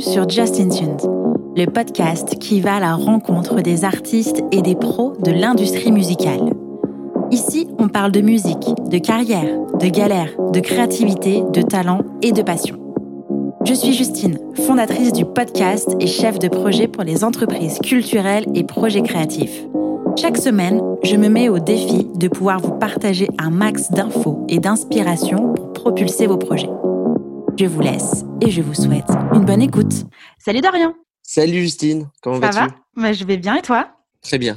sur Justin Tunes, le podcast qui va à la rencontre des artistes et des pros de l'industrie musicale. Ici, on parle de musique, de carrière, de galère, de créativité, de talent et de passion. Je suis Justine, fondatrice du podcast et chef de projet pour les entreprises culturelles et projets créatifs. Chaque semaine, je me mets au défi de pouvoir vous partager un max d'infos et d'inspiration pour propulser vos projets. Je vous laisse et je vous souhaite une bonne écoute. Salut Dorian. Salut Justine, comment vas-tu? Ça va Je vais bien et toi? Très bien.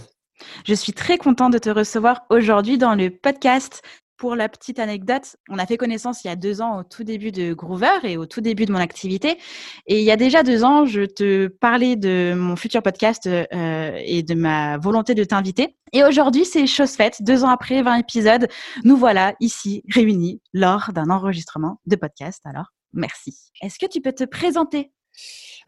Je suis très contente de te recevoir aujourd'hui dans le podcast. Pour la petite anecdote, on a fait connaissance il y a deux ans au tout début de Groover et au tout début de mon activité. Et il y a déjà deux ans, je te parlais de mon futur podcast euh, et de ma volonté de t'inviter. Et aujourd'hui, c'est chose faite. Deux ans après 20 épisodes, nous voilà ici réunis lors d'un enregistrement de podcast. Alors, Merci. Est-ce que tu peux te présenter?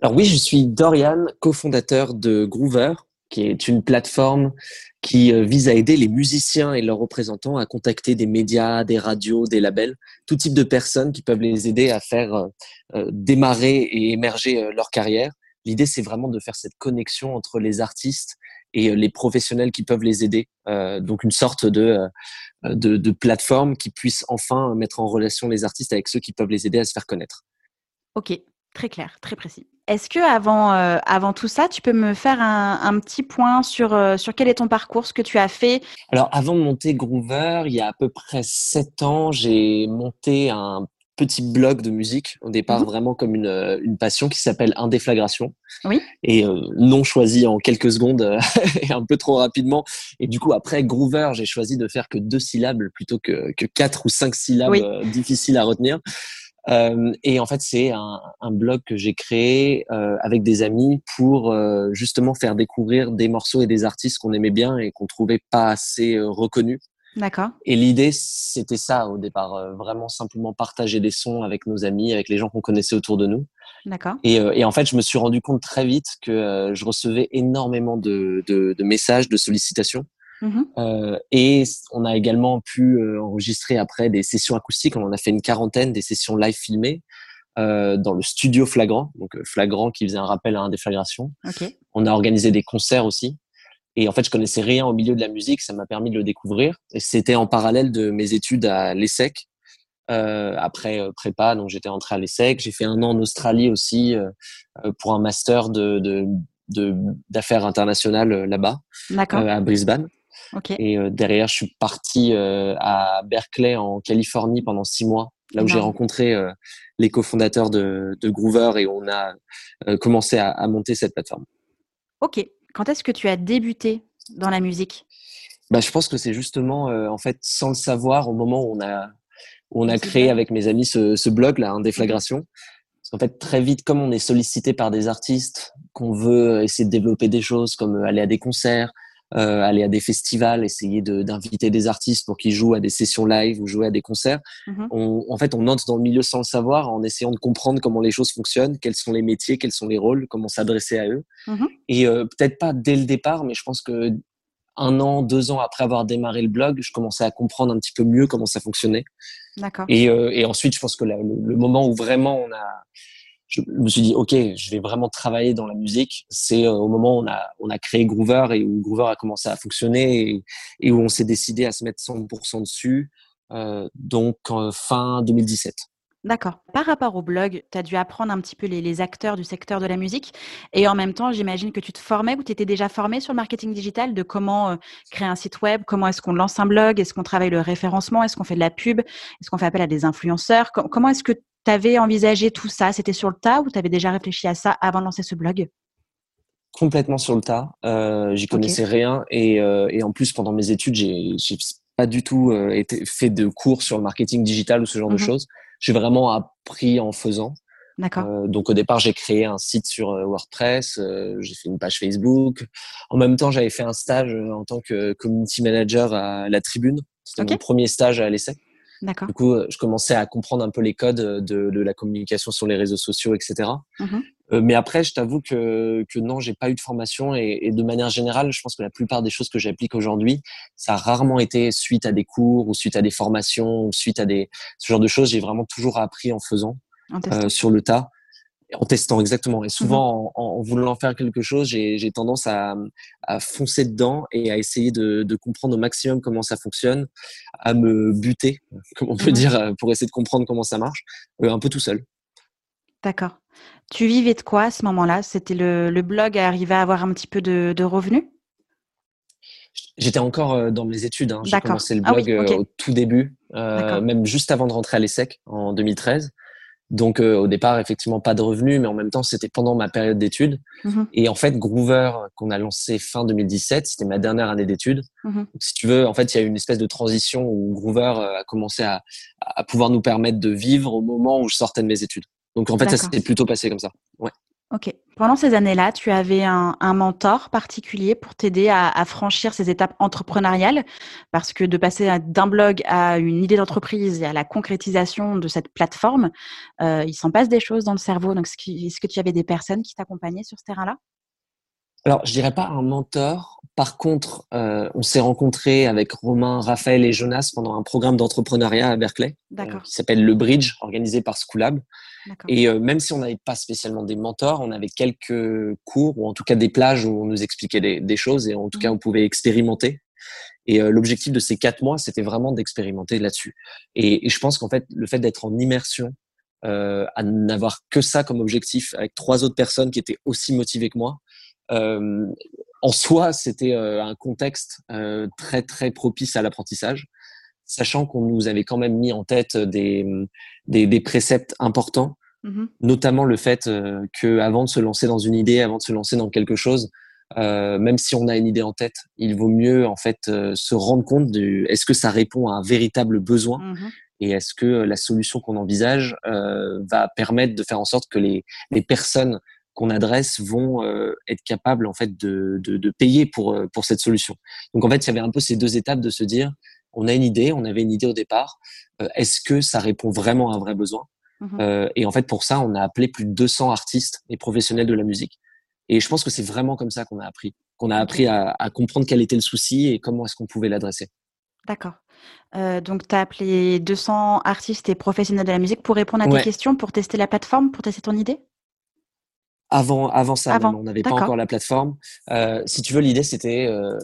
Alors oui, je suis Dorian, cofondateur de Groover, qui est une plateforme qui euh, vise à aider les musiciens et leurs représentants à contacter des médias, des radios, des labels, tout type de personnes qui peuvent les aider à faire euh, euh, démarrer et émerger leur carrière. L'idée, c'est vraiment de faire cette connexion entre les artistes et les professionnels qui peuvent les aider. donc une sorte de, de, de, plateforme qui puisse enfin mettre en relation les artistes avec ceux qui peuvent les aider à se faire connaître. Ok, très clair, très précis. Est-ce que avant, euh, avant tout ça, tu peux me faire un, un petit point sur, euh, sur quel est ton parcours, ce que tu as fait? Alors, avant de monter Groover, il y a à peu près sept ans, j'ai monté un petit blog de musique au départ mhm. vraiment comme une, euh, une passion qui s'appelle Indéflagration. Oui. Et euh, non choisi en quelques secondes euh, et un peu trop rapidement. Et du coup après Groover, j'ai choisi de faire que deux syllabes plutôt que, que quatre ou cinq syllabes difficiles à retenir. et en fait, c'est un, un, blog que j'ai créé avec des amis pour justement faire découvrir des morceaux et des artistes qu'on aimait bien et qu'on trouvait pas assez reconnus D'accord. Et l'idée, c'était ça au départ, euh, vraiment simplement partager des sons avec nos amis, avec les gens qu'on connaissait autour de nous. D'accord. Et, euh, et, en fait, je me suis rendu compte très vite que euh, je recevais énormément de, de, de, messages, de sollicitations. Mmh et on a également pu enregistrer après des sessions acoustiques. On en a fait une quarantaine, des sessions live filmées. dans le studio Flagrant, donc Flagrant qui faisait un rappel à un déflagration. Okay. On a organisé des concerts aussi. Et en fait, je connaissais rien au milieu de la musique, ça m'a permis de le découvrir. Et c'était en parallèle de mes études à l'ESSEC, euh, après euh, prépa, donc j'étais entré à l'ESSEC. J'ai fait un an en Australie aussi euh, euh pour un master de, de, d'affaires internationales euh, là-bas, à Brisbane. Okay. Et derrière, je suis parti à Berkeley en Californie pendant six mois, là où j'ai rencontré les cofondateurs de, de Groover et on a commencé à, à monter cette plateforme. Ok, quand est-ce que tu as débuté dans la musique? Bah, Je pense que c'est justement, euh, en fait, sans le savoir, au moment où on a, où on a créé avec mes amis ce, ce blog, là, Indéflagration. Parce qu'en fait, très vite, comme on est sollicité par des artistes, qu'on veut essayer de développer des choses comme aller à des concerts, euh, aller à des festivals, essayer d'inviter des artistes pour qu'ils jouent à des sessions live ou jouer à des concerts. On, en fait, on entre dans le milieu sans le savoir, en essayant de comprendre comment les choses fonctionnent, quels sont les métiers, quels sont les rôles, comment s'adresser à eux. Mmh Et euh, peut-être pas dès le départ, mais je pense que un an, deux ans après avoir démarré le blog, je commençais à comprendre un petit peu mieux comment ça fonctionnait. D'accord. Et, euh, et ensuite, je pense que le, le, moment où vraiment on a je me suis dit, OK, je vais vraiment travailler dans la musique. C'est euh, au moment où on a, créé Groover et où Groover a commencé à fonctionner et, où on s'est décidé à se mettre 100% dessus, euh, donc euh, fin 2017. D'accord. Par rapport au blog, tu as dû apprendre un petit peu les, les, acteurs du secteur de la musique et en même temps, j'imagine que tu te formais ou tu étais déjà formé sur le marketing digital de comment créer un site web, comment est-ce qu'on lance un blog, est-ce qu'on travaille le référencement, est-ce qu'on fait de la pub, est-ce qu'on fait appel à des influenceurs, comment est-ce que tu avais envisagé tout ça C'était sur le tas ou tu avais déjà réfléchi à ça avant de lancer ce blog? Complètement sur le tas. Euh, J'y connaissais okay. rien et, euh, et, en plus pendant mes études, j'ai pas du tout euh, été fait de cours sur le marketing digital ou ce genre Mhm. de choses. J'ai vraiment appris en faisant. D'accord. Donc au départ, j'ai créé un site sur WordPress, j'ai fait une page Facebook. En même temps, j'avais fait un stage en tant que community manager à la Tribune. C'était mon premier stage à l'essai. Du coup, euh, je commençais à comprendre un peu les codes de, de la communication sur les réseaux sociaux, etc. Mhm. Euh, mais après, je t'avoue que, que non, j'ai pas eu de formation et, et de manière générale, je pense que la plupart des choses que j'applique aujourd'hui, ça a rarement été suite à des cours ou suite à des formations ou suite à des ce genre de choses. J'ai vraiment toujours appris en faisant euh, sur le tas. En testant, exactement. Et souvent, mmh en, voulant faire quelque chose, j'ai tendance à, à, foncer dedans et à essayer de, de, comprendre au maximum comment ça fonctionne, à me buter, comme on peut mmh dire, pour essayer de comprendre comment ça marche, euh, un peu tout seul. D'accord. Tu vivais de quoi à ce moment-là? C'était le, le, blog arrivait à avoir un petit peu de, de revenus? J'étais encore euh, dans mes études. Hein. J'ai commencé le ah blog euh, au tout début, euh, même juste avant de rentrer à l'ESSEC en 2013. Donc euh, au départ, effectivement, pas de revenus, mais en même temps, c'était pendant ma période d'études. Mmh Et en fait, Groover, qu'on a lancé fin 2017, c'était ma dernière année d'études. Mmh si tu veux, en fait, il y a eu une espèce de transition où Groover a commencé à, à pouvoir nous permettre de vivre au moment où je sortais de mes études. Donc en fait, ça s'est plutôt passé comme ça. Ouais. Ok. Pendant ces années-là, tu avais un, mentor particulier pour t'aider à, franchir ces étapes entrepreneuriales, parce que de passer d'un blog à une idée d'entreprise et à la concrétisation de cette plateforme, euh, il s'en passe des choses dans le cerveau. Donc, est-ce que tu avais des personnes qui t'accompagnaient sur ce terrain-là? Alors, je dirais pas un mentor. Par contre, euh, on s'est rencontrés avec Romain, Raphaël et Jonas pendant un programme d'entrepreneuriat à Berkeley euh, qui s'appelle le Bridge, organisé par Schoolab. Et euh, même si on n'avait pas spécialement des mentors, on avait quelques cours ou en tout cas des plages où on nous expliquait des, choses et en tout cas mmh. on pouvait expérimenter. Et l'objectif de ces quatre mois, c'était vraiment d'expérimenter là-dessus. Et, et, je pense qu'en fait, le fait d'être en immersion, à n'avoir que ça comme objectif avec trois autres personnes qui étaient aussi motivées que moi, euh, en soi, c'était euh, un contexte euh, très très propice à l'apprentissage, sachant qu'on nous avait quand même mis en tête des, des, des préceptes importants, mmh notamment le fait que avant de se lancer dans une idée, avant de se lancer dans quelque chose, euh, même si on a une idée en tête, il vaut mieux en fait se rendre compte de est-ce que ça répond à un véritable besoin mmh et est-ce que la solution qu'on envisage euh, va permettre de faire en sorte que les, les personnes qu'on adresse vont euh, être capables en fait de, de, de, payer pour euh, pour cette solution. Donc en fait, il y avait un peu ces deux étapes de se dire on a une idée, on avait une idée au départ, euh, est-ce que ça répond vraiment à un vrai besoin? Mmh Et en fait, pour ça, on a appelé plus de 200 artistes et professionnels de la musique. Et je pense que c'est vraiment comme ça qu'on a appris, qu'on a appris à, à, comprendre quel était le souci et comment est-ce qu'on pouvait l'adresser. D'accord. Euh, donc, tu as appelé 200 artistes et professionnels de la musique pour répondre à tes questions, pour tester la plateforme, pour tester ton idée? Avant, avant ça, on n'avait pas encore la plateforme. Euh, si tu veux, l'idée c'était euh,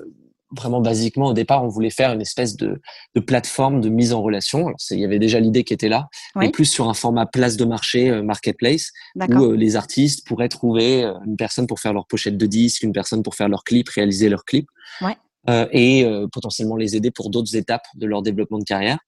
vraiment basiquement au départ, on voulait faire une espèce de, de plateforme de mise en relation. Alors, il y avait déjà l'idée qui était là, mais plus sur un format place de marché, euh, marketplace, où euh, les artistes pourraient trouver euh, une personne pour faire leur pochette de disque, une personne pour faire leur clip, réaliser leur clip, ouais. et potentiellement les aider pour d'autres étapes de leur développement de carrière.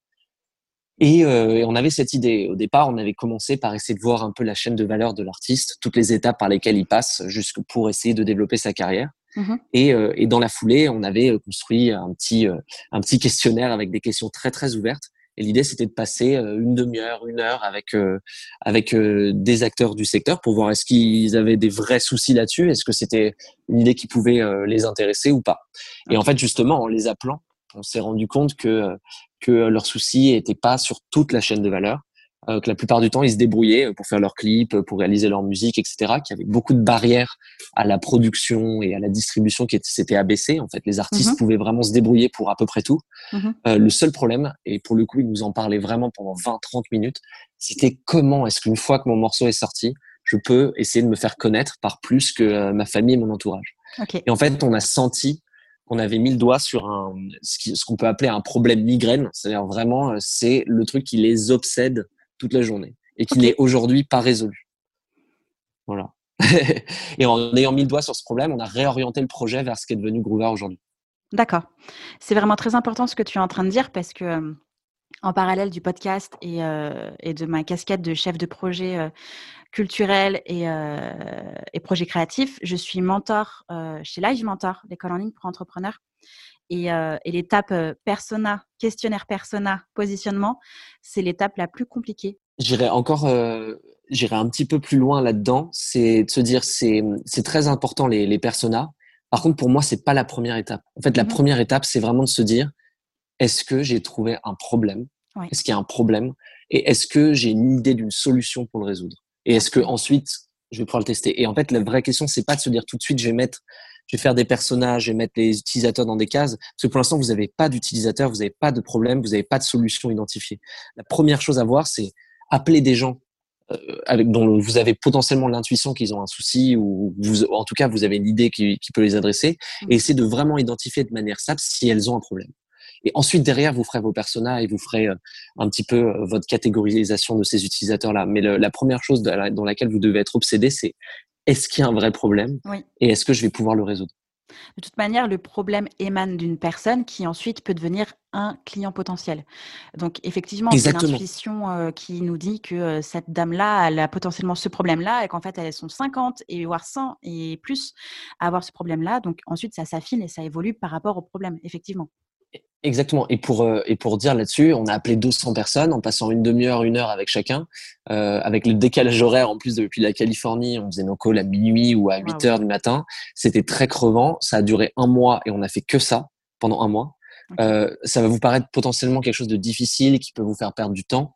Euh, et, on avait cette idée. Au départ, on avait commencé par essayer de voir un peu la chaîne de valeur de l'artiste, toutes les étapes par lesquelles il passe, jusque pour essayer de développer sa carrière. Mmh et, euh, et, dans la foulée, on avait euh, construit un petit, un petit questionnaire avec des questions très très ouvertes. Et l'idée, c'était de passer une demi-heure, une heure avec avec des acteurs du secteur pour voir est-ce qu'ils avaient des vrais soucis là-dessus, est-ce que c'était une idée qui pouvait les intéresser ou pas. Et en fait, justement, en les appelant, on s'est rendu compte que que leurs soucis n'étaient pas sur toute la chaîne de valeur, euh, que la plupart du temps ils se débrouillaient pour faire leurs clips, pour réaliser leur musique, etc. Qu'il y avait beaucoup de barrières à la production et à la distribution qui s'étaient abaissées. En fait, les artistes mhm. pouvaient vraiment se débrouiller pour à peu près tout. Mhm. Euh, le seul problème, et pour le coup ils nous en parlaient vraiment pendant 20-30 minutes, c'était comment est-ce qu'une fois que mon morceau est sorti, je peux essayer de me faire connaître par plus que euh, ma famille et mon entourage. Et en fait, on a senti qu'on avait mis le doigt sur un, ce qu'on peut appeler un problème migraine. C'est-à-dire vraiment, euh, c'est le truc qui les obsède toute la journée et qui n'est aujourd'hui pas résolu. Voilà. et en ayant mis le doigt sur ce problème, on a réorienté le projet vers ce qui est devenu Groover aujourd'hui. D'accord. C'est vraiment très important ce que tu es en train de dire parce que euh, en parallèle du podcast et, euh, et, de ma casquette de chef de projet euh, culturel et, et, projet créatif, je suis mentor chez Live Mentor, l'école en ligne pour entrepreneurs. Et, euh, et l'étape persona, questionnaire persona, positionnement, c'est l'étape la plus compliquée. J'irai encore, j'irai un petit peu plus loin là-dedans. C'est de se dire, c'est c'est très important les, les personas. Par contre, pour moi, c'est pas la première étape. En fait, la mmh première étape, c'est vraiment de se dire, est-ce que j'ai trouvé un problème? Est-ce qu'il y a un problème? Et est-ce que j'ai une idée d'une solution pour le résoudre? Et est-ce que ensuite je vais pouvoir le tester? Et en fait, la vraie question, c'est pas de se dire tout de suite, je vais mettre, je vais faire des personnages, je vais mettre les utilisateurs dans des cases, parce que pour l'instant, vous n'avez pas d'utilisateurs, vous n'avez pas de problème, vous n'avez pas de solution identifiée. La première chose à voir, c'est appeler des gens avec, dont vous avez potentiellement l'intuition qu'ils ont un souci ou vous, en tout cas vous avez une idée qui, qui peut les adresser mmh. et essayer de vraiment identifier de manière simple si elles ont un problème. Et ensuite, derrière, vous ferez vos personas et vous ferez euh, un petit peu euh, votre catégorisation de ces utilisateurs-là. Mais la première chose dans laquelle vous devez être obsédé, c'est est-ce qu'il y a un vrai problème et est-ce que je vais pouvoir le résoudre? De toute manière, le problème émane d'une personne qui ensuite peut devenir un client potentiel. Donc effectivement, c'est l'intuition euh, qui nous dit que cette dame-là, elle a potentiellement ce problème-là et qu'en fait, elles sont 50 et voire 100 et plus à avoir ce problème-là. Donc ensuite, ça s'affine et ça évolue par rapport au problème, effectivement. Exactement. Et pour euh, et pour dire là-dessus, on a appelé 200 personnes en passant une demi-heure, une heure avec chacun, euh, avec le décalage horaire en plus depuis la Californie, on faisait nos calls à minuit ou à 8 heures du matin. C'était très crevant. Ça a duré un mois et on a fait que ça pendant un mois. Euh, ça va vous paraître potentiellement quelque chose de difficile qui peut vous faire perdre du temps.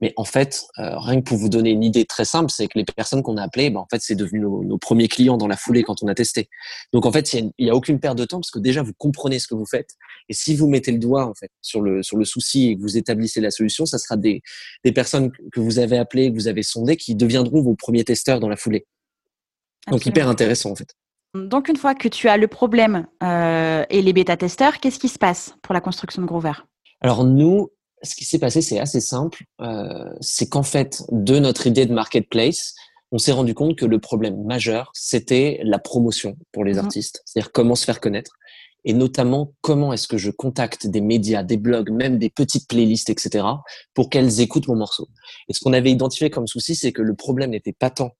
Mais en fait, euh, rien que pour vous donner une idée très simple, c'est que les personnes qu'on a appelées, ben, en fait, c'est devenu nos, premiers clients dans la foulée quand on a testé. Donc en fait, il n'y a, aucune perte de temps parce que déjà vous comprenez ce que vous faites. Et si vous mettez le doigt en fait sur le sur le souci et que vous établissez la solution, ça sera des des personnes que vous avez appelées, que vous avez sondées, qui deviendront vos premiers testeurs dans la foulée. Donc hyper intéressant en fait. Donc une fois que tu as le problème euh, et les bêta-testeurs, qu'est-ce qui se passe pour la construction de Groover Alors nous, ce qui s'est passé, c'est assez simple. Euh, c'est qu'en fait, de notre idée de marketplace, on s'est rendu compte que le problème majeur, c'était la promotion pour les mhm. artistes. C'est-à-dire comment se faire connaître. Et notamment, comment est-ce que je contacte des médias, des blogs, même des petites playlists, etc., pour qu'elles écoutent mon morceau. Et ce qu'on avait identifié comme souci, c'est que le problème n'était pas tant,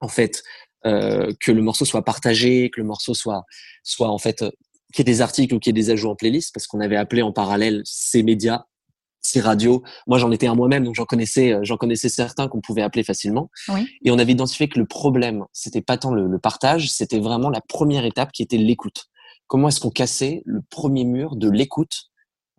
en fait, euh, que le morceau soit partagé, que le morceau soit, soit en fait, euh, qu'il y ait des articles ou qu'il y ait des ajouts en playlist, parce qu'on avait appelé en parallèle ces médias ces radios. Moi, j'en étais un moi-même, donc j'en connaissais, euh, j'en connaissais certains qu'on pouvait appeler facilement. Et on avait identifié que le problème, c'était pas tant le, partage, c'était vraiment la première étape qui était l'écoute. Comment est-ce qu'on cassait le premier mur de l'écoute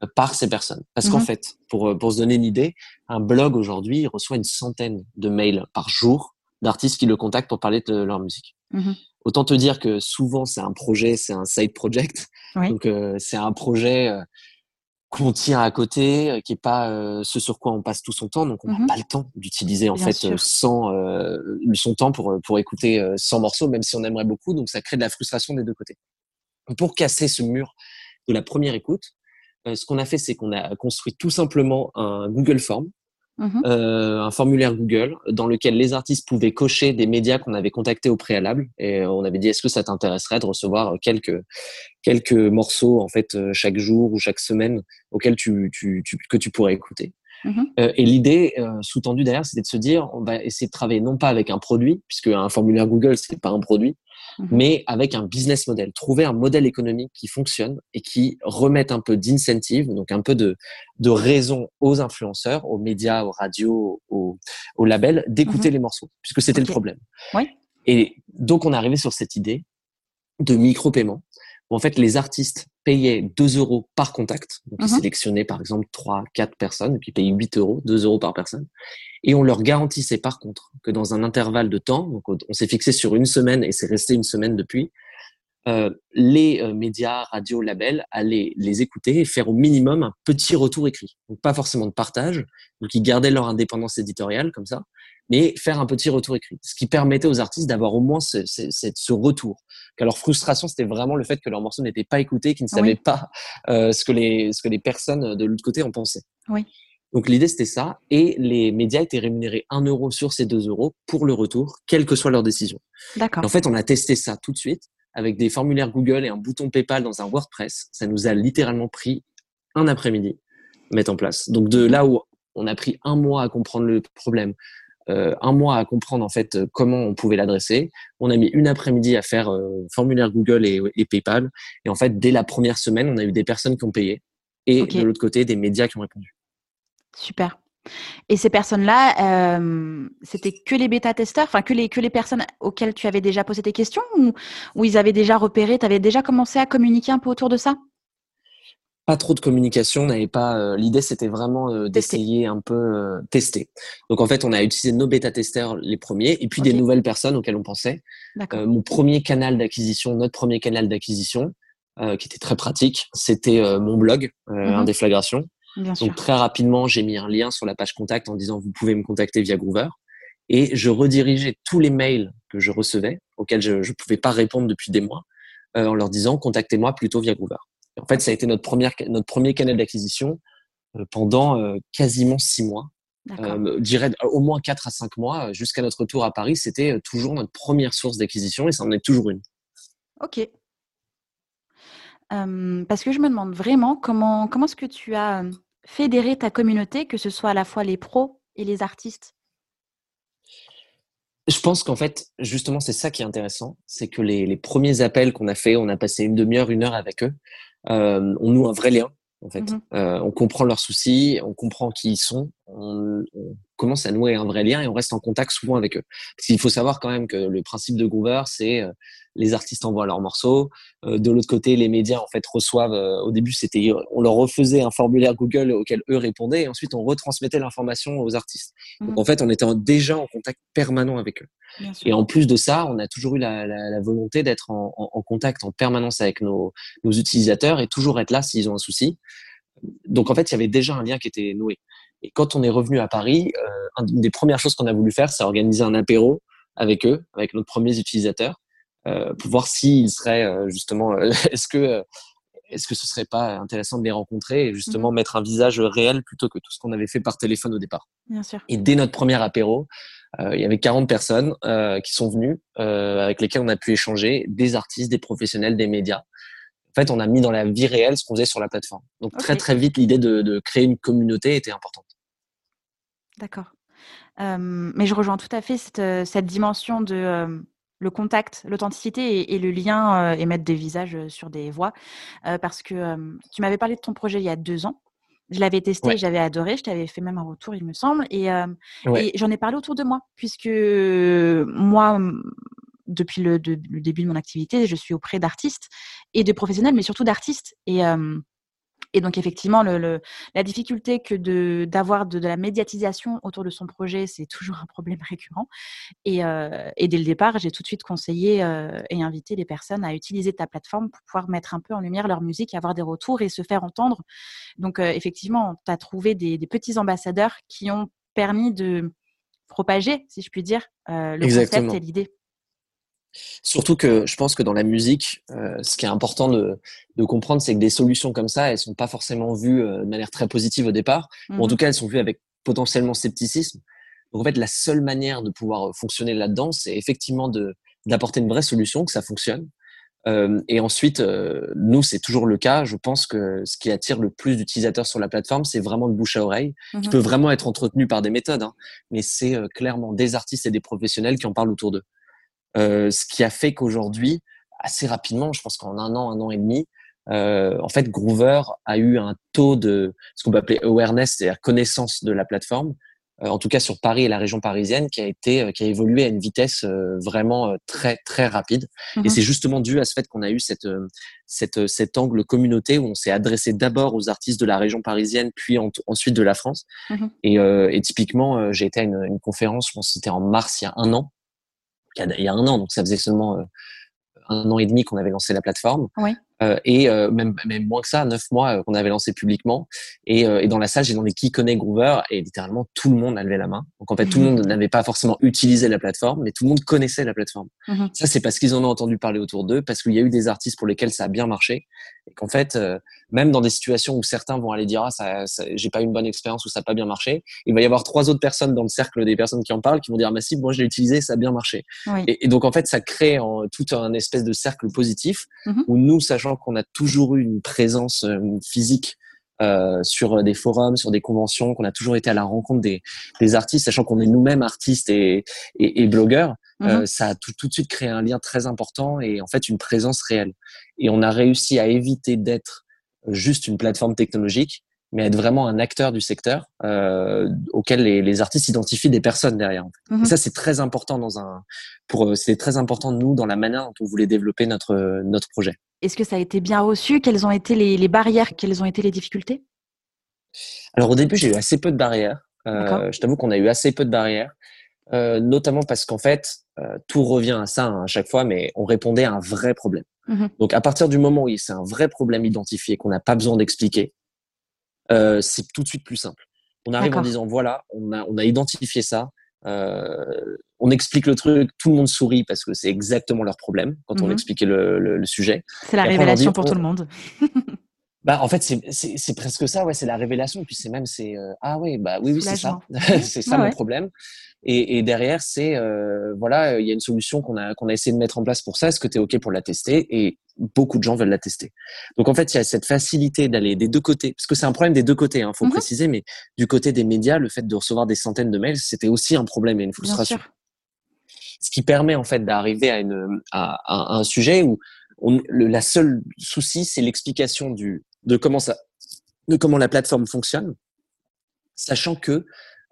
euh, par ces personnes? Parce qu'en mhm. fait, pour, euh, pour se donner une idée, un blog aujourd'hui reçoit une centaine de mails par jour d'artistes qui le contactent pour parler de leur musique. Mhm. Autant te dire que souvent c'est un projet, c'est un side project. Donc c'est un projet qu'on tient à côté, euh, qui est pas euh, ce sur quoi on passe tout son temps, donc on n'a mmh pas le temps d'utiliser en fait euh, sans son temps pour pour écouter 100 morceaux, même si on aimerait beaucoup. Donc ça crée de la frustration des deux côtés. Pour casser ce mur de la première écoute, ce qu'on a fait, c'est qu'on a construit tout simplement un Google Form Mmh euh, un formulaire Google dans lequel les artistes pouvaient cocher des médias qu'on avait contactés au préalable et on avait dit est-ce que ça t'intéresserait de recevoir quelques quelques morceaux en fait euh, chaque jour ou chaque semaine auxquels tu, tu, tu que tu pourrais écouter. Mmh euh, et l'idée euh, sous-tendue derrière, c'était de se dire, on va essayer de travailler non pas avec un produit, puisque un formulaire Google, c'est pas un produit, mmh mais avec un business model. Trouver un modèle économique qui fonctionne et qui remette un peu d'incentive, donc un peu de, de raison aux influenceurs, aux médias, aux radios, aux, aux labels, d'écouter mmh les morceaux, puisque c'était le problème. Oui. Et donc, on est arrivé sur cette idée de micro-paiement en fait, les artistes payaient 2 euros par contact. Donc, ils mhm. sélectionnaient, par exemple, 3, 4 personnes, et puis payaient 8 euros, 2 euros par personne. Et on leur garantissait, par contre, que dans un intervalle de temps, donc on s'est fixé sur une semaine, et c'est resté une semaine depuis, euh, les euh, médias, radios, labels allaient les écouter et faire au minimum un petit retour écrit. Donc pas forcément de partage, donc ils gardaient leur indépendance éditoriale comme ça, mais faire un petit retour écrit, ce qui permettait aux artistes d'avoir au moins ce, ce, ce, retour. Que leur frustration, c'était vraiment le fait que leur morceau n'était pas écouté, qu'ils ne savaient pas euh, ce que les ce que les personnes de l'autre côté en pensaient. Oui. Donc l'idée c'était ça, et les médias étaient rémunérés 1 euro sur ces 2 euros pour le retour, quelle que soit leur décision. D'accord. En fait, on a testé ça tout de suite avec des formulaires Google et un bouton PayPal dans un WordPress. Ça nous a littéralement pris un après-midi mettre en place. Donc de là où on a pris un mois à comprendre le problème, euh, un mois à comprendre en fait comment on pouvait l'adresser. On a mis une après-midi à faire euh, formulaire Google et, PayPal. Et en fait, dès la première semaine, on a eu des personnes qui ont payé et de l'autre côté, des médias qui ont répondu. Super. Et ces personnes-là, euh, c'était que les bêta-testeurs, enfin que les, que les personnes auxquelles tu avais déjà posé tes questions ou, ou ils avaient déjà repéré, tu avais déjà commencé à communiquer un peu autour de ça? Pas trop de communication, n'avait pas. Euh, l'idée, c'était vraiment euh, d'essayer un peu tester. Donc en fait, on a utilisé nos bêta-testeurs les premiers, et puis des nouvelles personnes auxquelles on pensait. mon premier canal d'acquisition, notre premier canal d'acquisition, qui était très pratique, c'était mon blog, mmh Indéflagration. Donc très rapidement, j'ai mis un lien sur la page contact en disant vous pouvez me contacter via Groover. et je redirigeais tous les mails que je recevais, auxquels je ne pouvais pas répondre depuis des mois, en leur disant contactez-moi plutôt via Groover. en fait, ça a été notre, première, notre premier canal d'acquisition pendant quasiment six mois. Euh, je dirais au moins 4 à 5 mois jusqu'à notre retour à Paris, c'était toujours notre première source d'acquisition et ça en est toujours une. Ok. parce que je me demande vraiment comment, comment est-ce que tu as fédéré ta communauté, que ce soit à la fois les pros et les artistes? Je pense qu'en fait, justement, c'est ça qui est intéressant, c'est que les, les premiers appels qu'on a fait, on a passé une demi-heure, une heure avec eux, euh, on noue un vrai lien en fait. Mmh euh, on comprend leurs soucis, on comprend qui ils sont, on, commence à nouer un vrai lien et on reste en contact souvent avec eux. Parce qu'il faut savoir quand même que le principe de Groover, c'est euh, les artistes envoient leurs morceaux. Euh, de l'autre côté, les médias en fait reçoivent. Euh, au début, c'était on leur refaisait un formulaire Google auquel eux répondaient et ensuite on retransmettait l'information aux artistes. Donc mmh en fait, on était déjà en contact permanent avec eux. Et en plus de ça, on a toujours eu la, la, la volonté d'être en, en, en, contact en permanence avec nos, nos utilisateurs et toujours être là s'ils ont un souci. Donc en fait, il y avait déjà un lien qui était noué. Et quand on est revenu à Paris, euh, une des premières choses qu'on a voulu faire, c'est organiser un apéro avec eux, avec nos premiers utilisateurs, pour voir s'ils seraient euh, justement, euh, est-ce que euh, est-ce que ce serait pas intéressant de les rencontrer et justement mmh. mettre un visage réel plutôt que tout ce qu'on avait fait par téléphone au départ. Bien sûr. Et dès notre premier apéro, euh, il y avait 40 personnes euh, qui sont venues, euh, avec lesquelles on a pu échanger, des artistes, des professionnels, des médias. En fait, on a mis dans la vie réelle ce qu'on faisait sur la plateforme. Donc okay. très très vite, l'idée de, de, créer une communauté était importante. D'accord. Euh, mais je rejoins tout à fait cette, cette dimension de euh, le contact, l'authenticité et, et, le lien euh, et mettre des visages sur des voix. parce que tu m'avais parlé de ton projet il y a deux ans. Je l'avais testé, ouais. j'avais adoré, je t'avais fait même un retour, il me semble, et, ouais. et j'en ai parlé autour de moi, puisque moi, depuis le, de, le, début de mon activité, je suis auprès d'artistes et de professionnels, mais surtout d'artistes. Et, euh, et donc, effectivement, le, le, la difficulté que d'avoir de, de, de, la médiatisation autour de son projet, c'est toujours un problème récurrent. Et, euh, et dès le départ, j'ai tout de suite conseillé euh, et invité les personnes à utiliser ta plateforme pour pouvoir mettre un peu en lumière leur musique, avoir des retours et se faire entendre. Donc, euh, effectivement, tu as trouvé des, des, petits ambassadeurs qui ont permis de propager, si je puis dire, le Exactement. concept et l'idée. Surtout que je pense que dans la musique, euh, ce qui est important de, de comprendre, c'est que des solutions comme ça, elles sont pas forcément vues euh, de manière très positive au départ, mmh. ou en tout cas, elles sont vues avec potentiellement scepticisme. Donc en fait, la seule manière de pouvoir fonctionner là-dedans, c'est effectivement d'apporter une vraie solution, que ça fonctionne. Euh, et ensuite, euh, nous, c'est toujours le cas. Je pense que ce qui attire le plus d'utilisateurs sur la plateforme, c'est vraiment le bouche à oreille, mmh. qui peut vraiment être entretenu par des méthodes, hein, mais c'est euh, clairement des artistes et des professionnels qui en parlent autour d'eux. Euh, ce qui a fait qu'aujourd'hui, assez rapidement, je pense qu'en un an, un an et demi, euh, en fait, Groover a eu un taux de ce qu'on peut appeler awareness, c'est-à-dire connaissance de la plateforme, euh, en tout cas sur Paris et la région parisienne, qui a été, euh, qui a évolué à une vitesse euh, vraiment très très rapide. Et c'est justement dû à ce fait qu'on a eu cette, cette, cet angle communauté où on s'est adressé d'abord aux artistes de la région parisienne, puis en, ensuite de la France. Mmh. Et, et, typiquement, j'ai été à une, une conférence, je pense c'était en mars il y a un an, il y a un an, donc ça faisait seulement un an et demi qu'on avait lancé la plateforme. Oui. Euh, et euh, même, même moins que ça, neuf mois euh, qu'on avait lancé publiquement. Et, euh, et dans la salle, j'ai demandé qui connaît Groover et littéralement tout le monde a levé la main. Donc en fait, tout le monde n'avait pas forcément utilisé la plateforme, mais tout le monde connaissait la plateforme. Mmh. Ça, c'est parce qu'ils en ont entendu parler autour d'eux, parce qu'il y a eu des artistes pour lesquels ça a bien marché. Et qu'en fait, euh, même dans des situations où certains vont aller dire ah ça, ça j'ai pas eu une bonne expérience ou ça n'a pas bien marché, il va y avoir trois autres personnes dans le cercle des personnes qui en parlent qui vont dire massif, moi je l'ai utilisé, ça a bien marché. Oui. Et, et, donc en fait, ça crée en, tout un espèce de cercle positif mmh. où nous, sachant qu'on a toujours eu une présence euh, physique euh, sur des forums, sur des conventions, qu'on a toujours été à la rencontre des, des artistes, sachant qu'on est nous-mêmes artistes et, et, et blogueurs, euh, ça a tout, tout, de suite créé un lien très important et en fait une présence réelle. Et on a réussi à éviter d'être juste une plateforme technologique, mais être vraiment un acteur du secteur euh, auquel les, les, artistes identifient des personnes derrière. Mmh. Et ça, c'est très important dans un, pour, c'est très important de nous dans la manière dont on voulait développer notre notre projet. Est-ce que ça a été bien reçu? Quelles ont été les, les, barrières? Quelles ont été les difficultés? Alors au début, j'ai eu assez peu de barrières. Euh, je t'avoue qu'on a eu assez peu de barrières, euh, notamment parce qu'en fait, euh, tout revient à ça hein, à chaque fois, mais on répondait à un vrai problème. Mmh. Donc à partir du moment où c'est un vrai problème identifié qu'on n'a pas besoin d'expliquer, c'est tout de suite plus simple. On arrive en disant voilà, on a, on a identifié ça, on explique le truc, tout le monde sourit parce que c'est exactement leur problème quand on mhm. expliquait le, le, sujet. C'est la révélation pour tout le monde. bah, en fait, c'est presque ça, ouais, c'est la révélation. Puis c'est même, c'est ah ouais, bah oui, oui, c'est ça, c'est ça mon problème. Et, et derrière, c'est euh, voilà, il y a une solution qu'on a qu'on a essayé de mettre en place pour ça. Est-ce que tu es ok pour la tester? Et beaucoup de gens veulent la tester. Donc en fait, il y a cette facilité d'aller des deux côtés, parce que c'est un problème des deux côtés. Hein, faut mhm. préciser, mais du côté des médias, le fait de recevoir des centaines de mails, c'était aussi un problème et une frustration. Ce qui permet en fait d'arriver à, une, à, à, un sujet où on, le, la seule souci, c'est l'explication du de comment ça, de comment la plateforme fonctionne, sachant que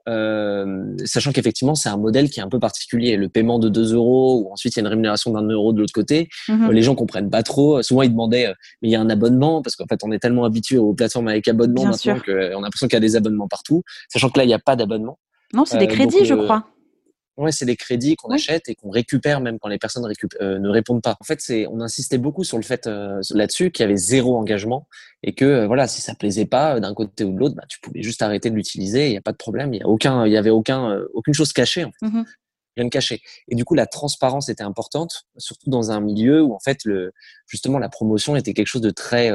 euh, sachant qu'effectivement c'est un modèle qui est un peu particulier. Le paiement de 2 euros ou ensuite il y a une rémunération d'un euro de l'autre côté. Mhm. Euh, les gens comprennent pas trop. Souvent ils demandaient euh, mais il y a un abonnement parce qu'en fait on est tellement habitué aux plateformes avec abonnement maintenant qu'on a l'impression qu'il y a des abonnements partout. Sachant que là il n'y a pas d'abonnement. Non, c'est des crédits, je crois. Ouais, c'est des crédits qu'on achète et qu'on récupère même quand les personnes euh, ne répondent pas. En fait, c'est on insistait beaucoup sur le fait euh, là-dessus qu'il y avait zéro engagement et que euh, voilà, si ça plaisait pas d'un côté ou de l'autre, bah, tu pouvais juste arrêter de l'utiliser. Il n'y a pas de problème. Il y a aucun, il y avait aucun, aucune chose cachée. En fait. Mmh Rien de caché. Et du coup, la transparence était importante, surtout dans un milieu où en fait, le, justement, la promotion était quelque chose de très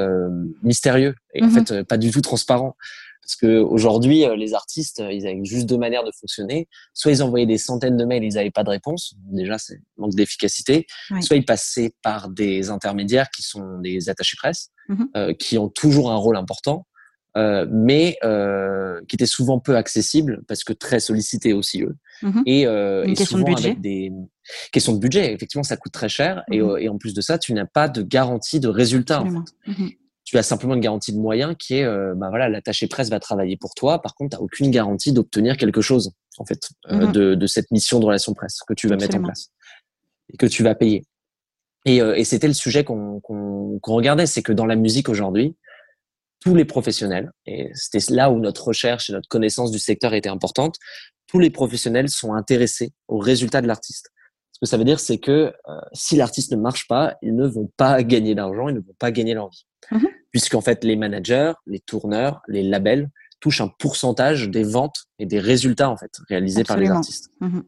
mystérieux et en mmh fait pas du tout transparent. Parce que aujourd'hui, euh, les artistes, euh, ils avaient juste deux manières de fonctionner. Soit ils envoyaient des centaines de mails, ils n'avaient pas de réponse. Déjà, c'est manque d'efficacité. Soit ils passaient par des intermédiaires qui sont des attachés presse, mmh euh, qui ont toujours un rôle important, euh, mais euh, qui étaient souvent peu accessibles parce que très sollicités aussi eux. Mmh et, et souvent de avec des questions de budget. Effectivement, ça coûte très cher. et, mmh et, en plus de ça, tu n'as pas de garantie de résultat. En fait tu as simplement une garantie de moyens qui est, euh, bah voilà, l'attaché presse va travailler pour toi. Par contre, tu n'as aucune garantie d'obtenir quelque chose, en fait, euh, mhm. de, de, cette mission de relation presse que tu vas mettre en place et que tu vas payer. Et, euh, et c'était le sujet qu'on qu'on regardait, c'est que dans la musique aujourd'hui, tous les professionnels, et c'était là où notre recherche et notre connaissance du secteur était importante, tous les professionnels sont intéressés aux résultats de l'artiste. Ce que ça veut dire, c'est que si l'artiste ne marche pas, ils ne vont pas gagner d'argent, ils ne vont pas gagner leur vie. Mhm puisqu'en fait les managers, les tourneurs, les labels touchent un pourcentage des ventes et des résultats en fait réalisés par les artistes. Mhm.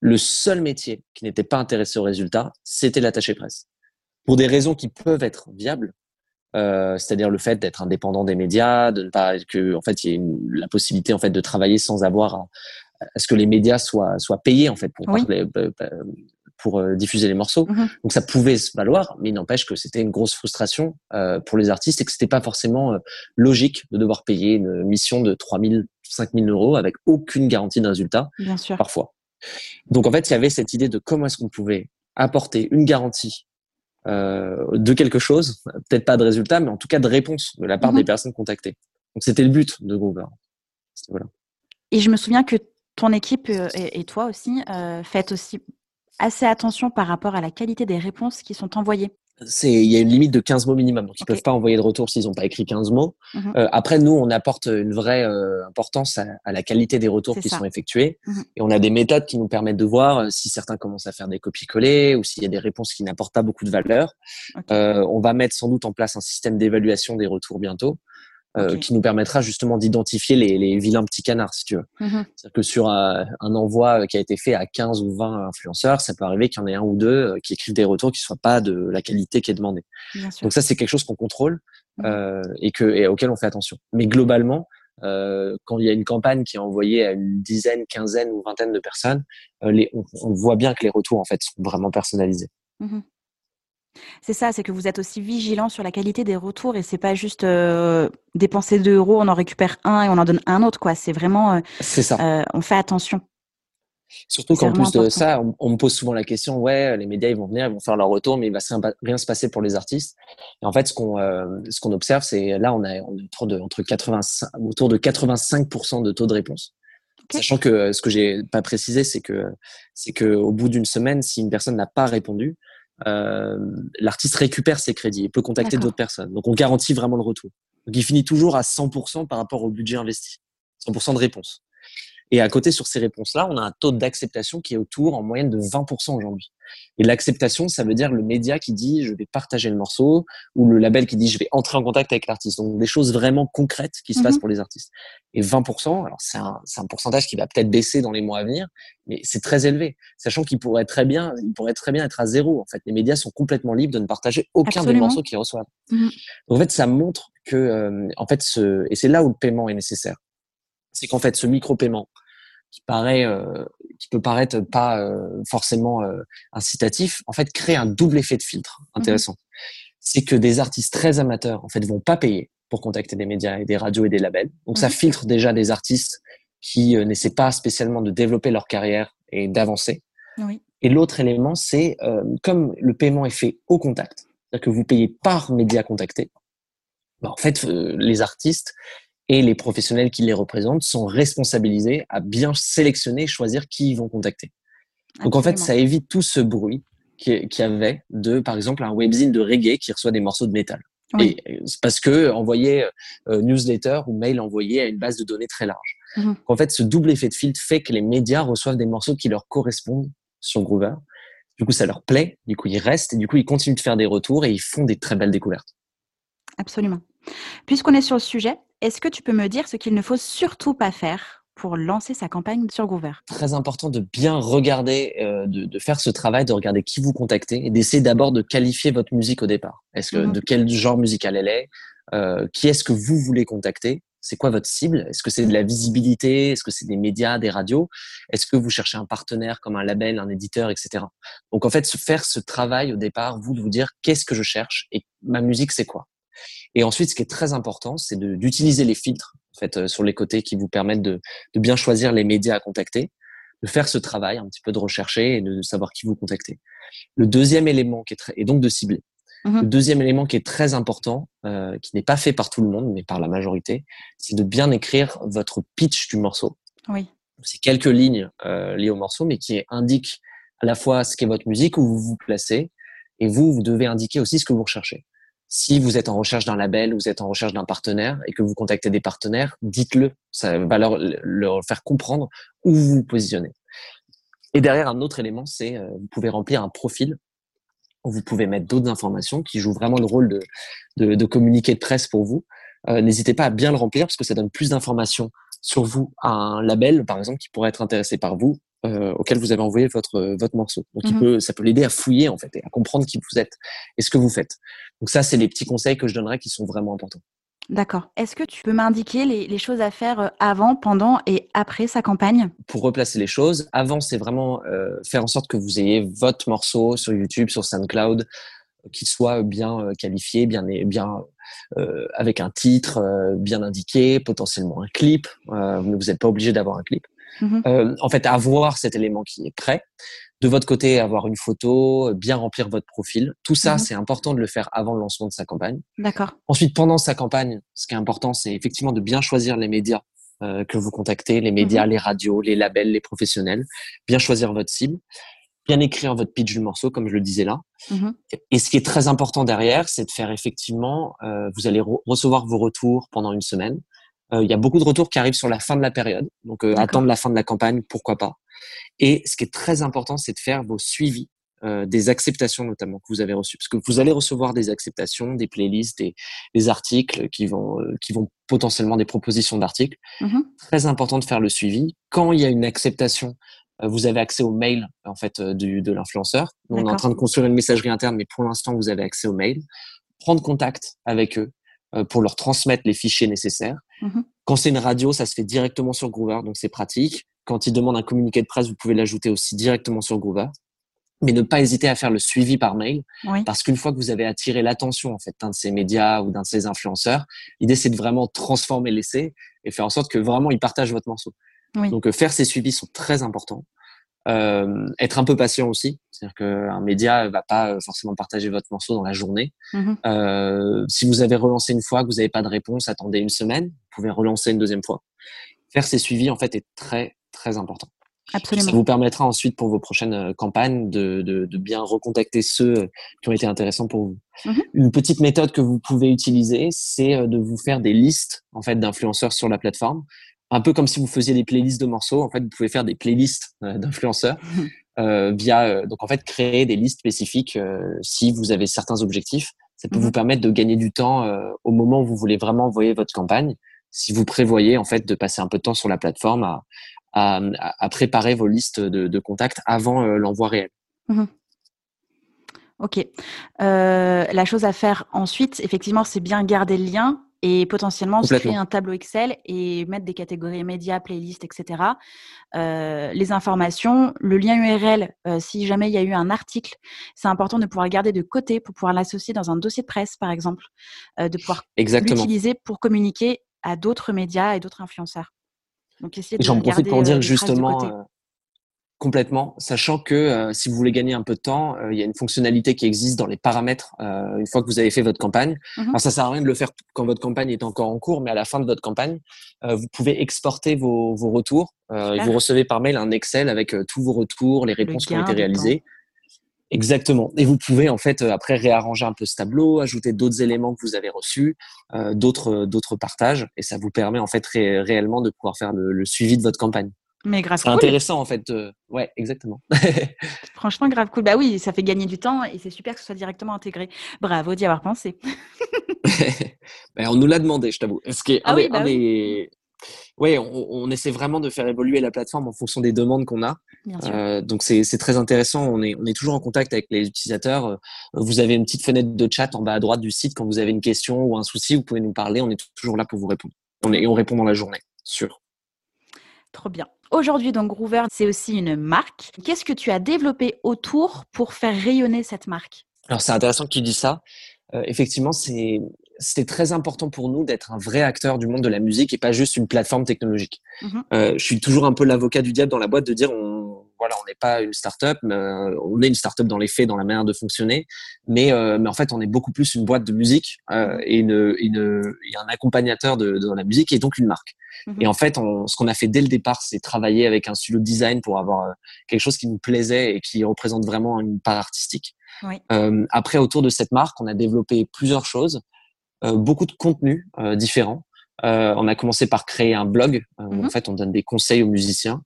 Le seul métier qui n'était pas intéressé aux résultats, c'était l'attaché presse. Pour des raisons qui peuvent être viables, euh, c'est-à-dire le fait d'être indépendant des médias, de ne pas que en fait il y ait la possibilité en fait de travailler sans avoir à, à, ce que les médias soient soient payés en fait pour parler, euh, euh, pour euh, diffuser les morceaux. Mhm. Donc ça pouvait se valoir, mais il n'empêche que c'était une grosse frustration euh, pour les artistes et que c'était pas forcément euh, logique de devoir payer une mission de 3 000, 5 000 euros avec aucune garantie de résultat, Bien sûr. parfois. Donc en fait, il y avait cette idée de comment est-ce qu'on pouvait apporter une garantie euh, de quelque chose, peut-être pas de résultat, mais en tout cas de réponse de la part mhm. des personnes contactées. Donc c'était le but de Groover. Voilà. Et je me souviens que ton équipe et, toi aussi euh, faites aussi assez attention par rapport à la qualité des réponses qui sont envoyées. Il y a une limite de 15 mots minimum donc ils peuvent pas envoyer de retour s'ils n'ont pas écrit 15 mots. Mmh euh, après nous on apporte une vraie euh, importance à, la qualité des retours qui sont effectués. Mmh et on a des méthodes qui nous permettent de voir euh, si certains commencent à faire des copier-coller ou s'il y a des réponses qui n'apportent pas beaucoup de valeur. On va mettre sans doute en place un système d'évaluation des retours bientôt euh, qui nous permettra justement d'identifier les, les, vilains petits canards, si tu veux. Mmh C'est-à-dire que sur un, un, envoi qui a été fait à 15 ou 20 influenceurs, ça peut arriver qu'il y en ait un ou deux euh, qui écrivent des retours qui ne soient pas de la qualité qui est demandée. Donc ça, c'est quelque chose qu'on contrôle mmh euh, et, que, et auquel on fait attention. Mais globalement, euh, quand il y a une campagne qui est envoyée à une dizaine, quinzaine ou vingtaine de personnes, euh, les, on, on, voit bien que les retours en fait sont vraiment personnalisés. Mmh c'est ça, c'est que vous êtes aussi vigilant sur la qualité des retours et c'est pas juste euh, dépenser 2 euros, on en récupère un et on en donne un autre, quoi. C'est vraiment, euh, c'est ça. Euh, on fait attention. Surtout qu'en plus de ça, on, me pose souvent la question, ouais, les médias ils vont venir, ils vont faire leur retour, mais il va rien se passer pour les artistes. Et en fait, ce qu'on ce qu'on observe, c'est là on a, on autour de entre 85 autour de 85% de taux de réponse. Sachant que ce que j'ai pas précisé, c'est que c'est que au bout d'une semaine, si une personne n'a pas répondu, euh, l'artiste récupère ses crédits et peut contacter d'autres personnes. Donc on garantit vraiment le retour. Donc il finit toujours à 100% par rapport au budget investi. 100% de réponse. Et à côté, sur ces réponses-là, on a un taux d'acceptation qui est autour en moyenne de 20% aujourd'hui. Et l'acceptation, ça veut dire le média qui dit je vais partager le morceau ou le label qui dit je vais entrer en contact avec l'artiste. Donc des choses vraiment concrètes qui se passent mhm. pour les artistes. Et 20%, alors c'est un, un, pourcentage qui va peut-être baisser dans les mois à venir, mais c'est très élevé, sachant qu'il pourrait très bien, il pourrait très bien être à zéro. En fait, les médias sont complètement libres de ne partager aucun des morceaux qu'ils reçoivent. Mhm. Donc en fait, ça montre que, euh, en fait, ce, et c'est là où le paiement est nécessaire, c'est qu'en fait, ce micro-paiement qui paraît, euh, qui peut paraître pas euh, forcément euh, incitatif, en fait, crée un double effet de filtre mmh intéressant. C'est que des artistes très amateurs, en fait, vont pas payer pour contacter des médias et des radios et des labels. Donc, ça mmh filtre déjà des artistes qui n'essaient pas spécialement de développer leur carrière et d'avancer. Oui. Et l'autre élément, c'est comme le paiement est fait au contact, c'est-à-dire que vous payez par média contacté, bah, en fait, les artistes et les professionnels qui les représentent sont responsabilisés à bien sélectionner et choisir qui ils vont contacter. Donc en fait, ça évite tout ce bruit qu'il y avait de, par exemple, un webzine de reggae qui reçoit des morceaux de métal. Et c'est parce que envoyer euh, newsletter ou mail envoyé à une base de données très large. Mhm. En fait, ce double effet de filtre fait que les médias reçoivent des morceaux qui leur correspondent sur Groover. Du coup, ça leur plaît. Du coup, ils restent et du coup, ils continuent de faire des retours et ils font des très belles découvertes. Absolument. Puisqu'on est sur le sujet, est-ce que tu peux me dire ce qu'il ne faut surtout pas faire pour lancer sa campagne sur Groover Très important de bien regarder, euh, de, faire ce travail, de regarder qui vous contactez et d'essayer d'abord de qualifier votre musique au départ. Est-ce que mhm. de quel genre musical elle est euh, Qui est-ce que vous voulez contacter? C'est quoi votre cible? Est-ce que c'est de la visibilité? Est-ce que c'est des médias, des radios? Est-ce que vous cherchez un partenaire comme un label, un éditeur, etc. Donc en fait, faire ce travail au départ, vous de vous dire qu'est-ce que je cherche et ma musique c'est quoi? Et ensuite, ce qui est très important, c'est d'utiliser les filtres en fait euh, sur les côtés qui vous permettent de, de, bien choisir les médias à contacter, de faire ce travail un petit peu de rechercher et de savoir qui vous contacter. Le deuxième élément qui est très, et donc de cibler. Mmh le deuxième élément qui est très important, euh, qui n'est pas fait par tout le monde, mais par la majorité, c'est de bien écrire votre pitch du morceau. Oui. C'est quelques lignes euh, liées au morceau, mais qui indiquent à la fois ce qu'est votre musique, où vous vous placez, et vous, vous devez indiquer aussi ce que vous recherchez. Si vous êtes en recherche d'un label, vous êtes en recherche d'un partenaire et que vous contactez des partenaires, dites-le. Ça va leur, faire comprendre où vous vous positionnez. Et derrière, un autre élément, c'est euh, vous pouvez remplir un profil vous pouvez mettre d'autres informations qui jouent vraiment le rôle de, de, de de presse pour vous. Euh, n'hésitez pas à bien le remplir parce que ça donne plus d'informations sur vous à un label, par exemple, qui pourrait être intéressé par vous euh, auquel vous avez envoyé votre euh, votre morceau. Donc, il mmh peut, ça peut l'aider à fouiller en fait et à comprendre qui vous êtes et ce que vous faites. Donc ça, c'est les petits conseils que je donnerais qui sont vraiment importants. D'accord. Est-ce que tu peux m'indiquer les, les, choses à faire euh, avant, pendant et après sa campagne? Pour replacer les choses, avant, c'est vraiment euh, faire en sorte que vous ayez votre morceau sur YouTube, sur SoundCloud, qu'il soit bien qualifié, bien, bien euh, avec un titre bien indiqué, potentiellement un clip. Vous n'êtes pas obligé d'avoir un clip. Mmh euh, en fait, avoir cet élément qui est prêt. De votre côté, avoir une photo, bien remplir votre profil. Tout ça, mmh c'est important de le faire avant le lancement de sa campagne. D'accord. Ensuite, pendant sa campagne, ce qui est important, c'est effectivement de bien choisir les médias euh, que vous contactez, les médias, mmh les radios, les labels, les professionnels. Bien choisir votre cible. Bien écrire votre pitch du morceau, comme je le disais là. Et ce qui est très important derrière, c'est de faire effectivement, euh, vous allez recevoir vos retours pendant une semaine. Euh, il y a beaucoup de retours qui arrivent sur la fin de la période. Donc, euh, attendre la fin de la campagne, pourquoi pas. Et ce qui est très important, c'est de faire vos suivis euh, des acceptations notamment que vous avez reçues. Parce que vous allez recevoir des acceptations, des playlists, des, des articles qui vont, qui vont potentiellement des propositions d'articles. Mmh très important de faire le suivi. Quand il y a une acceptation, vous avez accès au mail en fait du, de l'influenceur. On est en train de construire une messagerie interne, mais pour l'instant, vous avez accès au mail. Prendre contact avec eux, euh, pour leur transmettre les fichiers nécessaires. Mmh Quand c'est une radio, ça se fait directement sur Groover, donc c'est pratique. Quand ils demandent un communiqué de presse, vous pouvez l'ajouter aussi directement sur Groover. Mais ne pas hésiter à faire le suivi par mail, parce qu'une fois que vous avez attiré l'attention en fait d'un de ces médias ou d'un de ces influenceurs, l'idée c'est de vraiment transformer l'essai et faire en sorte que vraiment ils partagent votre morceau. Donc euh, faire ces suivis sont très importants. Euh, être un peu patient aussi, c'est-à-dire qu'un média va pas euh, forcément partager votre morceau dans la journée. Mmh euh, si vous avez relancé une fois, que vous n'avez pas de réponse, attendez une semaine, vous pouvez relancer une deuxième fois. Faire ces suivis en fait est très très important. Absolument. Ça vous permettra ensuite pour vos prochaines euh, campagnes de, de, de bien recontacter ceux qui ont été intéressants pour vous. Mmh une petite méthode que vous pouvez utiliser, c'est de vous faire des listes en fait d'influenceurs sur la plateforme un peu comme si vous faisiez des playlists de morceaux. En fait, vous pouvez faire des playlists d'influenceurs via donc en fait créer des listes spécifiques si vous avez certains objectifs. Ça peut vous mhm. permettre de gagner du temps au moment où vous voulez vraiment envoyer votre campagne. Si vous prévoyez en fait de passer un peu de temps sur la plateforme à, à, à préparer vos listes de, de contacts avant l'envoi réel. Ok. Euh, la chose à faire ensuite, effectivement, c'est bien garder le lien et potentiellement se créer un tableau Excel et mettre des catégories médias, playlists, etc. Euh, les informations, le lien URL, euh, si jamais il y a eu un article, c'est important de pouvoir le garder de côté pour pouvoir l'associer dans un dossier de presse, par exemple, de pouvoir l'utiliser pour communiquer à d'autres médias et d'autres influenceurs. Donc, J'en profite pour dire justement Complètement, sachant que euh, si vous voulez gagner un peu de temps, euh, il y a une fonctionnalité qui existe dans les paramètres euh, une fois que vous avez fait votre campagne. Mmh Alors ça sert à rien de le faire quand votre campagne est encore en cours, mais à la fin de votre campagne, vous pouvez exporter vos, vos retours. vous recevez par mail un Excel avec tous vos retours, les réponses qui ont été réalisées. Exactement. Et vous pouvez en fait après réarranger un peu ce tableau, ajouter d'autres éléments que vous avez reçus, d'autres d'autres partages, et ça vous permet en fait réellement de pouvoir faire le suivi de votre campagne. Mais grave C'est intéressant en fait. Ouais, exactement. Franchement, grave cool. Bah oui, ça fait gagner du temps et c'est super que ce soit directement intégré. Bravo d'y avoir pensé. ben, on nous l'a demandé, je t'avoue. Ce qui ah oui, bah Ouais, on, essaie vraiment de faire évoluer la plateforme en fonction des demandes qu'on a. Euh, donc c'est très intéressant. On est, on est toujours en contact avec les utilisateurs. Vous avez une petite fenêtre de chat en bas à droite du site quand vous avez une question ou un souci, vous pouvez nous parler. On est toujours là pour vous répondre. On est, et on répond dans la journée, sûr. Trop bien. Aujourd'hui, donc Groover, c'est aussi une marque. Qu'est-ce que tu as développé autour pour faire rayonner cette marque? Alors, c'est intéressant que tu dis ça. Euh, effectivement, c'est c'était très important pour nous d'être un vrai acteur du monde de la musique et pas juste une plateforme technologique. Mmh euh, je suis toujours un peu l'avocat du diable dans la boîte de dire on voilà, on n'est pas une start-up, euh, on est une start-up dans les faits, dans la manière de fonctionner, mais, euh, mais en fait, on est beaucoup plus une boîte de musique euh, et, une, une, et, un accompagnateur de, de, la musique et donc une marque. Mhm. Et en fait, on, ce qu'on a fait dès le départ, c'est travailler avec un studio de design pour avoir quelque chose qui nous plaisait et qui représente vraiment une part artistique. Oui. Euh, après, autour de cette marque, on a développé plusieurs choses, beaucoup de contenus différents. Euh, on a commencé par créer un blog où en mhm. fait on donne des conseils aux musiciens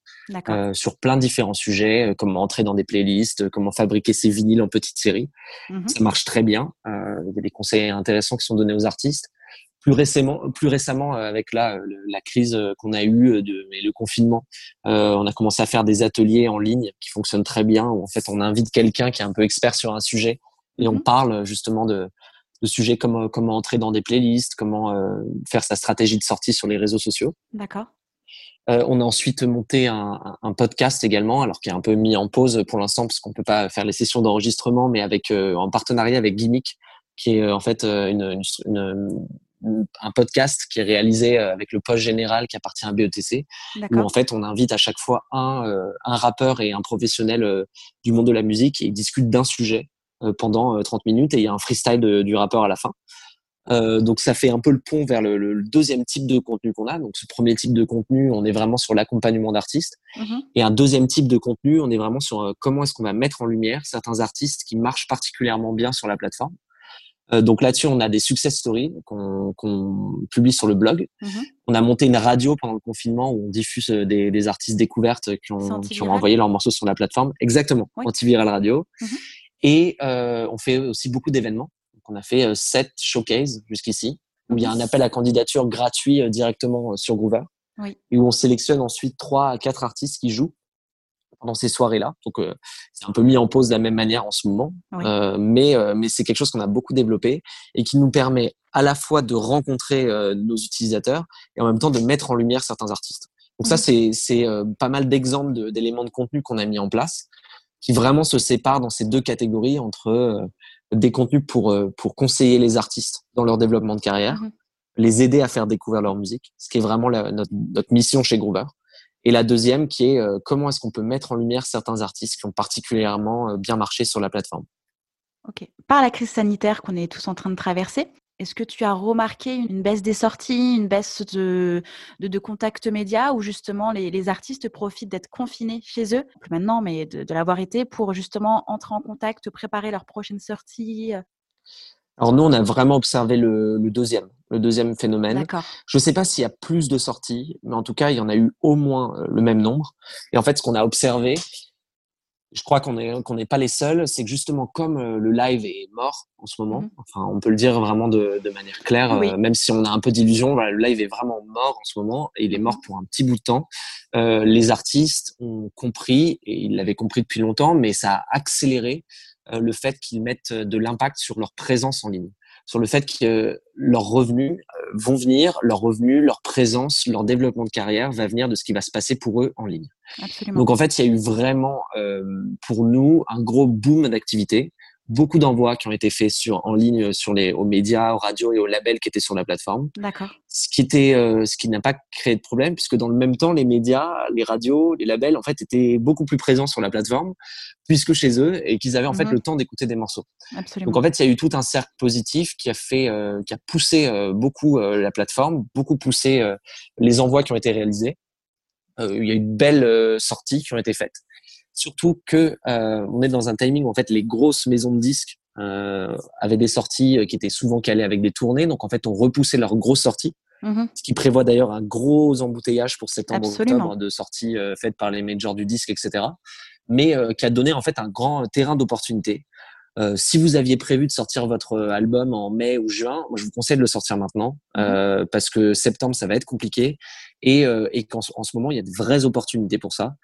euh, sur plein de différents sujets, euh, comment entrer dans des playlists, comment fabriquer ses vinyles en petites séries. Mhm. Ça marche très bien. il y a des conseils intéressants qui sont donnés aux artistes. Plus récemment, plus récemment avec la, la crise qu'on a eue de, et le confinement, on a commencé à faire des ateliers en ligne qui fonctionnent très bien. Où en fait on invite quelqu'un qui est un peu expert sur un sujet et on mhm. parle justement de de sujets comme euh, comment entrer dans des playlists, comment euh, faire sa stratégie de sortie sur les réseaux sociaux. D'accord. Euh, on a ensuite monté un, un, podcast également, alors qui est un peu mis en pause pour l'instant parce qu'on peut pas faire les sessions d'enregistrement, mais avec euh, en partenariat avec Gimmick, qui est en fait une, une, un podcast qui est réalisé avec le poste général qui appartient à BETC, où en fait on invite à chaque fois un, un rappeur et un professionnel du monde de la musique et ils discutent d'un sujet euh, pendant 30 euh, minutes et il y a un freestyle du rappeur à la fin. Euh, donc ça fait un peu le pont vers le, deuxième type de contenu qu'on a. Donc ce premier type de contenu, on est vraiment sur l'accompagnement d'artistes. Mm-hmm. Et un deuxième type de contenu, on est vraiment sur comment est-ce qu'on va mettre en lumière certains artistes qui marchent particulièrement bien sur la plateforme. donc là-dessus, on a des success stories qu'on publie sur le blog. Mm-hmm. On a monté une radio pendant le confinement où on diffuse des, des artistes découvertes qui ont, qui ont envoyé leurs morceaux sur la plateforme. Exactement, oui. antiviral radio. Mm-hmm. Et euh, on fait aussi beaucoup d'événements. on a fait euh, sept showcases jusqu'ici, où il y a un appel à candidature gratuit euh, directement sur Groover. Oui. Et où on sélectionne ensuite trois à quatre artistes qui jouent pendant ces soirées-là. Donc c'est un peu mis en pause de la même manière en ce moment, mais mais c'est quelque chose qu'on a beaucoup développé et qui nous permet à la fois de rencontrer nos utilisateurs et en même temps de mettre en lumière certains artistes. Donc ça c'est c'est pas mal d'exemples d'éléments de contenu qu'on a mis en place qui vraiment se séparent dans ces deux catégories entre euh, des contenus pour, euh, pour conseiller les artistes dans leur développement de carrière, mhm. les aider à faire découvrir leur musique, ce qui est vraiment notre, notre, mission chez Groover. Et la deuxième qui est euh, comment est-ce qu'on peut mettre en lumière certains artistes qui ont particulièrement bien marché sur la plateforme. Ok. Par la crise sanitaire qu'on est tous en train de traverser, est-ce que tu as remarqué une baisse des sorties, une baisse de, de, contacts médias où justement les, artistes profitent d'être confinés chez eux, plus maintenant, mais de, l'avoir été, pour justement entrer en contact, préparer leur prochaine sortie Alors nous, on a vraiment observé le, deuxième. le deuxième phénomène. Je ne sais pas s'il y a plus de sorties, mais en tout cas, il y en a eu au moins le même nombre. Et en fait, ce qu'on a observé, je crois qu'on n'est qu'on n'est pas les seuls. C'est que justement, comme euh, le live est mort en ce moment, mhm. enfin, on peut le dire vraiment de, de manière claire, euh, même si on a un peu d'illusion, le live est vraiment mort en ce moment et il est mort mhm. pour un petit bout de temps. Euh, les artistes ont compris et ils l'avaient compris depuis longtemps, mais ça a accéléré euh, le fait qu'ils mettent de l'impact sur leur présence en ligne sur le fait que leurs revenus vont venir, leurs revenus, leur présence, leur développement de carrière va venir de ce qui va se passer pour eux en ligne. Absolument. Donc en fait, il y a eu vraiment euh, pour nous un gros boom d'activité beaucoup d'envois qui ont été faits sur en ligne sur les aux médias, aux radios et aux labels qui étaient sur la plateforme. D'accord. Ce qui était euh, ce qui n'a pas créé de problème puisque dans le même temps les médias, les radios, les labels en fait étaient beaucoup plus présents sur la plateforme puisque chez eux et qu'ils avaient en fait mhm. le temps d'écouter des morceaux. Absolument. Donc en fait, il y a eu tout un cercle positif qui a fait euh, qui a poussé euh, beaucoup la plateforme, beaucoup poussé les envois qui ont été réalisés. il y a eu de belles sorties qui ont été faites surtout que euh, on est dans un timing où en fait les grosses maisons de disques euh, avaient des sorties euh, qui étaient souvent calées avec des tournées, donc en fait on repoussait leurs grosses sorties, mm-hmm. ce qui prévoit d'ailleurs un gros embouteillage pour septembre octobre de sorties faites par les majors du disque, etc. Mais qui a donné en fait un grand terrain d'opportunité. si vous aviez prévu de sortir votre album en mai ou juin, moi je vous conseille de le sortir maintenant mm-hmm. parce que septembre ça va être compliqué et, et qu'en en ce moment il y a de vraies opportunités pour ça.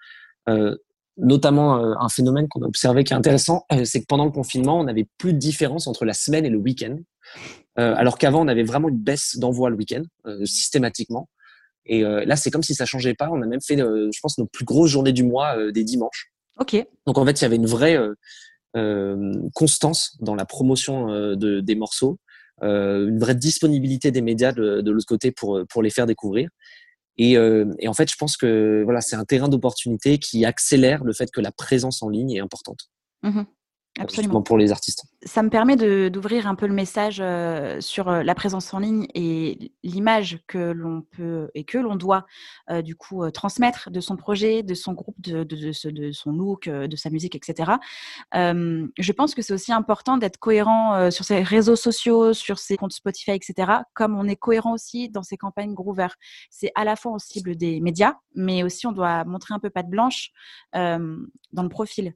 Notamment euh, un phénomène qu'on a observé qui est intéressant, euh, c'est que pendant le confinement, on n'avait plus de différence entre la semaine et le week-end, euh, alors qu'avant, on avait vraiment une baisse d'envoi le week-end, systématiquement. Et là, c'est comme si ça changeait pas. On a même fait, je pense, nos plus grosses journées du mois des dimanches. Ok. Donc en fait, il y avait une vraie constance dans la promotion de, des morceaux, une vraie disponibilité des médias de, de l'autre côté pour, pour les faire découvrir. Et, euh, et, en fait, je pense que voilà, c'est un terrain d'opportunité qui accélère le fait que la présence en ligne est importante. Mmh Absolument. Pour les artistes. Ça me permet d'ouvrir un peu le message euh, sur euh, la présence en ligne et l'image que l'on peut et que l'on doit euh, du coup transmettre de son projet, de son groupe, de, de, de, de son look, de sa musique, etc. je pense que c'est aussi important d'être cohérent sur ses réseaux sociaux, sur ses comptes Spotify, etc. Comme on est cohérent aussi dans ses campagnes Groover. C'est à la fois en cible des médias, mais aussi on doit montrer un peu patte blanche dans le profil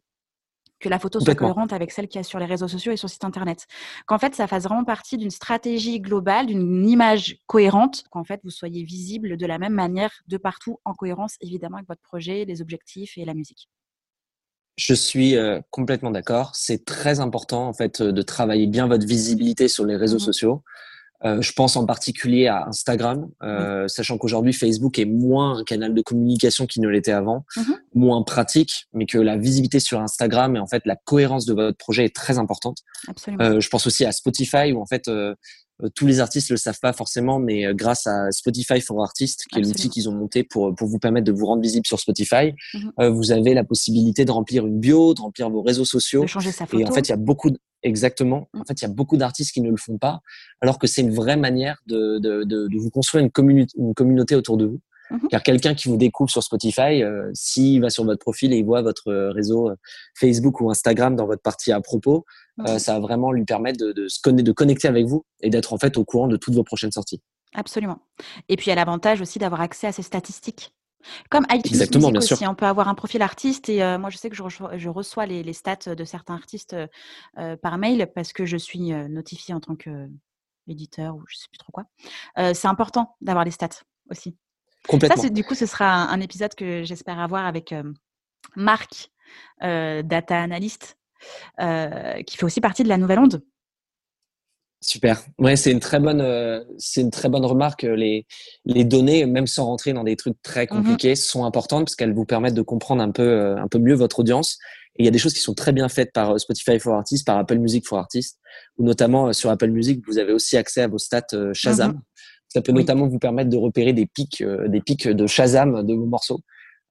que la photo soit cohérente avec celle qu'il y a sur les réseaux sociaux et sur le site internet. Qu'en fait, ça fasse vraiment partie d'une stratégie globale, d'une image cohérente, qu'en fait, vous soyez visible de la même manière de partout, en cohérence évidemment avec votre projet, les objectifs et la musique. Je suis euh, complètement d'accord. C'est très important en fait de travailler bien votre visibilité sur les réseaux mmh sociaux. Euh, je pense en particulier à Instagram, euh, sachant qu'aujourd'hui Facebook est moins un canal de communication qu'il ne l'était avant, mhm. moins pratique, mais que la visibilité sur Instagram et en fait la cohérence de votre projet est très importante. Euh, je pense aussi à Spotify où en fait euh, euh, tous les artistes le savent pas forcément, mais grâce à Spotify for Artists, qui est l'outil qu'ils ont monté pour pour vous permettre de vous rendre visible sur Spotify, mhm. euh, vous avez la possibilité de remplir une bio, de remplir vos réseaux sociaux. De changer sa photo. Et en fait, il y a beaucoup exactement. En mhm. fait, il y a beaucoup d'artistes qui ne le font pas, alors que c'est une vraie manière de, de, de, de vous construire une, communauté, une communauté autour de vous. Mhm. Car quelqu'un qui vous découvre sur Spotify, euh, s'il va sur votre profil et il voit votre réseau Facebook ou Instagram dans votre partie à propos, euh, ça va vraiment lui permettre de, de, se connecter, de connecter avec vous et d'être en fait au courant de toutes vos prochaines sorties. Absolument. Et puis il y a l'avantage aussi d'avoir accès à ces statistiques. Comme iTunes Exactement, bien aussi, sûr. on peut avoir un profil artiste et euh, moi je sais que je reçois, je reçois les, les, stats de certains artistes euh, par mail parce que je suis notifiée en tant qu'éditeur ou je sais plus trop quoi. c'est important d'avoir les stats aussi. Complètement. Ça, du coup, ce sera un, un épisode que j'espère avoir avec Marc, data analyst, euh, qui fait aussi partie de la nouvelle onde. Super. Ouais, c'est une très bonne, euh, c'est une très bonne remarque. Les, les données, même sans rentrer dans des trucs très mhm. compliqués, sont importantes parce qu'elles vous permettent de comprendre un peu, euh, un peu mieux votre audience. Et il y a des choses qui sont très bien faites par Spotify for Artists, par Apple Music for Artists, ou notamment sur Apple Music, vous avez aussi accès à vos stats Shazam. Mhm. Ça peut notamment vous permettre de repérer des pics, des pics de Shazam de vos morceaux.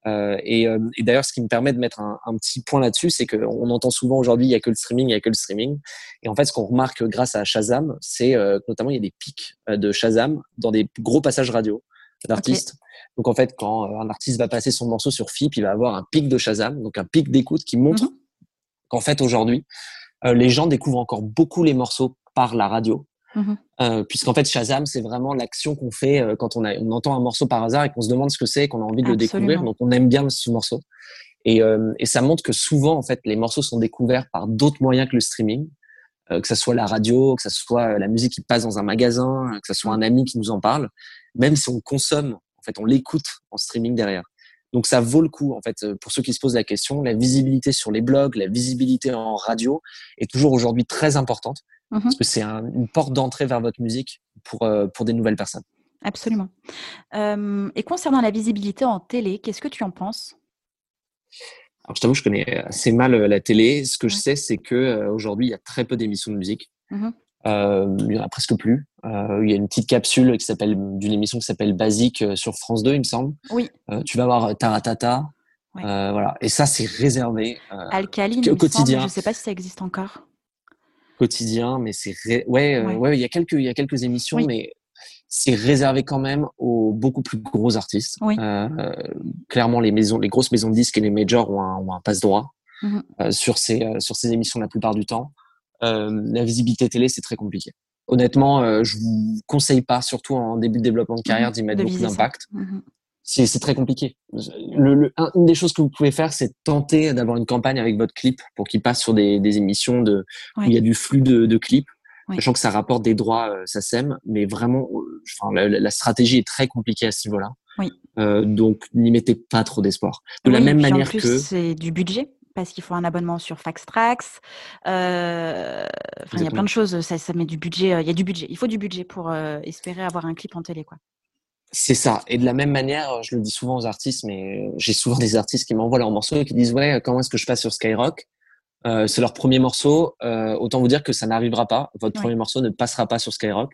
Euh, et, euh, et d'ailleurs, ce qui me permet de mettre un, un petit point là-dessus, c'est qu'on entend souvent aujourd'hui il y a que le streaming, il y a que le streaming. Et en fait, ce qu'on remarque grâce à Shazam, c'est euh, notamment il y a des pics euh, de Shazam dans des gros passages radio d'artistes. Donc en fait, quand un artiste va passer son morceau sur FIP, il va avoir un pic de Shazam, donc un pic d'écoute qui montre mhm. qu'en fait aujourd'hui, les gens découvrent encore beaucoup les morceaux par la radio mmh puisqu'en fait Shazam c'est vraiment l'action qu'on fait quand on, a, on entend un morceau par hasard et qu'on se demande ce que c'est, qu'on a envie de le découvrir, donc on aime bien ce morceau. Et, et ça montre que souvent en fait les morceaux sont découverts par d'autres moyens que le streaming. Euh, que ce soit la radio, que ce soit la musique qui passe dans un magasin, que ce soit un ami qui nous en parle, même si on consomme, en fait, on l'écoute en streaming derrière. Donc ça vaut le coup, en fait, pour ceux qui se posent la question, la visibilité sur les blogs, la visibilité en radio est toujours aujourd'hui très importante mmh parce que c'est une porte d'entrée vers votre musique pour, euh, pour des nouvelles personnes. Absolument. et concernant la visibilité en télé, qu'est-ce que tu en penses? Alors, je t'avoue, je connais assez mal euh, la télé. Ce que je sais, c'est euh, aujourd'hui, il y a très peu d'émissions de musique. Mmh euh, il y en a presque plus. Euh, il y a une petite capsule qui s'appelle d'une émission qui s'appelle Basique sur France 2, il me semble. Oui. Euh, tu vas voir Taratata. Ouais. voilà. Et ça, c'est réservé. Alcaline, au quotidien. je ne sais pas si ça existe encore. Quotidien, mais c'est ouais, ouais, ouais. Il y a quelques, il y a quelques émissions, mais c'est réservé quand même aux beaucoup plus gros artistes. Euh, clairement, les maisons, les grosses maisons de disques et les majors ont un, ont un passe droit mmh euh, sur ces euh, sur ces émissions la plupart du temps. la visibilité télé, c'est très compliqué. Honnêtement, je vous conseille pas, surtout en début de développement de carrière, mmh d'y mettre beaucoup d'impact. Mmh c'est très compliqué. Le, une des choses que vous pouvez faire, c'est tenter d'avoir une campagne avec votre clip pour qu'il passe sur des, des émissions de, où il y a du flux de, de clips sachant que ça rapporte des droits, euh, ça sème, mais vraiment, euh, enfin, la, stratégie est très compliquée à ce niveau-là. Oui. Euh, donc, n'y mettez pas trop d'espoir. De la même manière en plus, que c'est du budget parce qu'il faut un abonnement sur Faxtrax. Euh, il y a plein de choses. Ça, ça met du budget. Il y a du budget. Il faut du budget pour espérer avoir un clip en télé, quoi. C'est ça. Et de la même manière, je le dis souvent aux artistes, mais j'ai souvent des artistes qui m'envoient leurs morceaux et qui disent ouais, comment est-ce que je passe sur Skyrock? Euh, c'est leur premier morceau. Euh, autant vous dire que ça n'arrivera pas. Votre premier morceau ne passera pas sur Skyrock.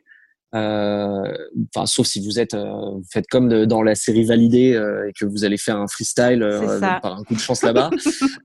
Euh, enfin, sauf si vous êtes, vous faites comme dans la série validée et que vous allez faire un freestyle par un coup de chance là-bas.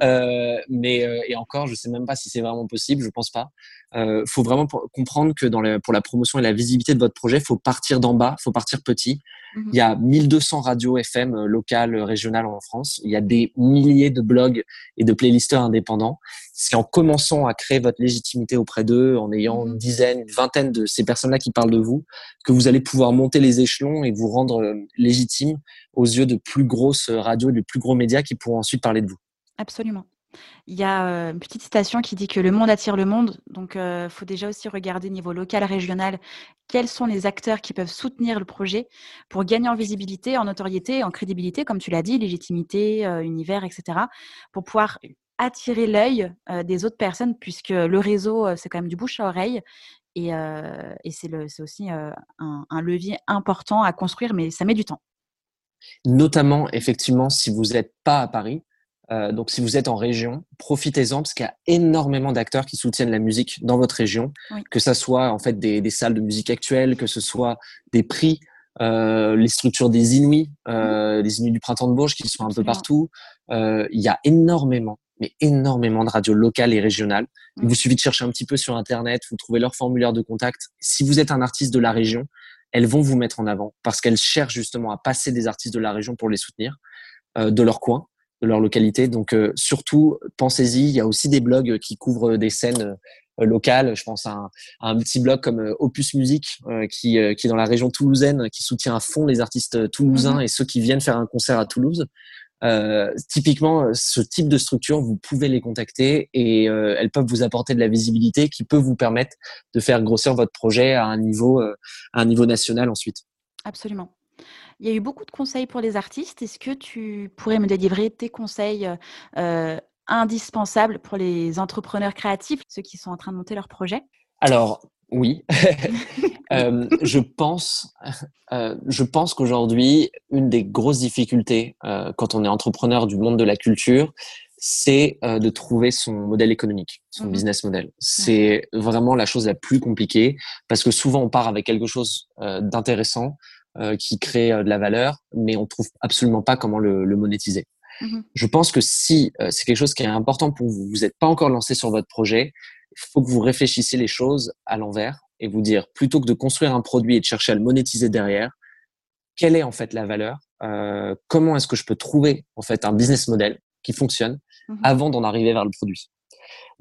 mais et encore, je sais même pas si c'est vraiment possible. Je pense pas. Euh, faut vraiment comprendre que dans pour la promotion et la visibilité de votre projet, faut partir d'en bas, faut partir petit. Mhm. Il y a 1200 radios FM euh, locales, euh, régionales en France. Il y a des milliers de blogs et de playlisteurs indépendants. C'est en commençant à créer votre légitimité auprès d'eux, en ayant une mhm. dizaine, une vingtaine de ces personnes-là qui parlent de vous, que vous allez pouvoir monter les échelons et vous rendre euh, légitime aux yeux de plus grosses radios et de plus gros médias qui pourront ensuite parler de vous. Absolument. Il y a une petite citation qui dit que le monde attire le monde. Donc, il faut déjà aussi regarder au niveau local, régional, quels sont les acteurs qui peuvent soutenir le projet pour gagner en visibilité, en notoriété, en crédibilité, comme tu l'as dit, légitimité, univers, etc., pour pouvoir attirer l'œil des autres personnes, puisque le réseau, c'est quand même du bouche à oreille. Et, c'est aussi un levier important à construire, mais ça met du temps. Notamment, effectivement, si vous n'êtes pas à Paris, euh, donc, si vous êtes en région, profitez-en parce qu'il y a énormément d'acteurs qui soutiennent la musique dans votre région, que ça soit en fait des, des, salles de musique actuelles, que ce soit des prix, euh, les structures des Inuits, euh, les Inuits du printemps de Bourges qui sont un peu partout. Euh, il y a énormément, mais énormément de radios locales et régionales. Il vous suffit de chercher un petit peu sur Internet, vous trouvez leur formulaire de contact. Si vous êtes un artiste de la région, elles vont vous mettre en avant parce qu'elles cherchent justement à passer des artistes de la région pour les soutenir, euh, de leur coin de leur localité. Donc euh, surtout, pensez-y. Il y a aussi des blogs qui couvrent des scènes euh, locales. Je pense à un, petit blog comme euh, Opus Music qui, qui est dans la région toulousaine, qui soutient à fond les artistes toulousains mhm. et ceux qui viennent faire un concert à Toulouse. Euh, typiquement, ce type de structure, vous pouvez les contacter et elles peuvent vous apporter de la visibilité qui peut vous permettre de faire grossir votre projet à un niveau, à un niveau national ensuite. Absolument. Il y a eu beaucoup de conseils pour les artistes. Est-ce que tu pourrais me délivrer tes conseils euh, indispensables pour les entrepreneurs créatifs, ceux qui sont en train de monter leur projet? Alors, oui. euh, je pense, euh, je pense qu'aujourd'hui, une des grosses difficultés quand on est entrepreneur du monde de la culture, c'est de trouver son modèle économique, son mmh business model. C'est vraiment la chose la plus compliquée parce que souvent on part avec quelque chose d'intéressant, qui crée euh, de la valeur, mais on trouve absolument pas comment le, le monétiser. Mmh Je pense que si euh, c'est quelque chose qui est important pour vous, vous n'êtes pas encore lancé sur votre projet, il faut que vous réfléchissiez les choses à l'envers et vous dire plutôt que de construire un produit et de chercher à le monétiser derrière, quelle est en fait la valeur euh, Comment est-ce que je peux trouver en fait un business model qui fonctionne mmh avant d'en arriver vers le produit?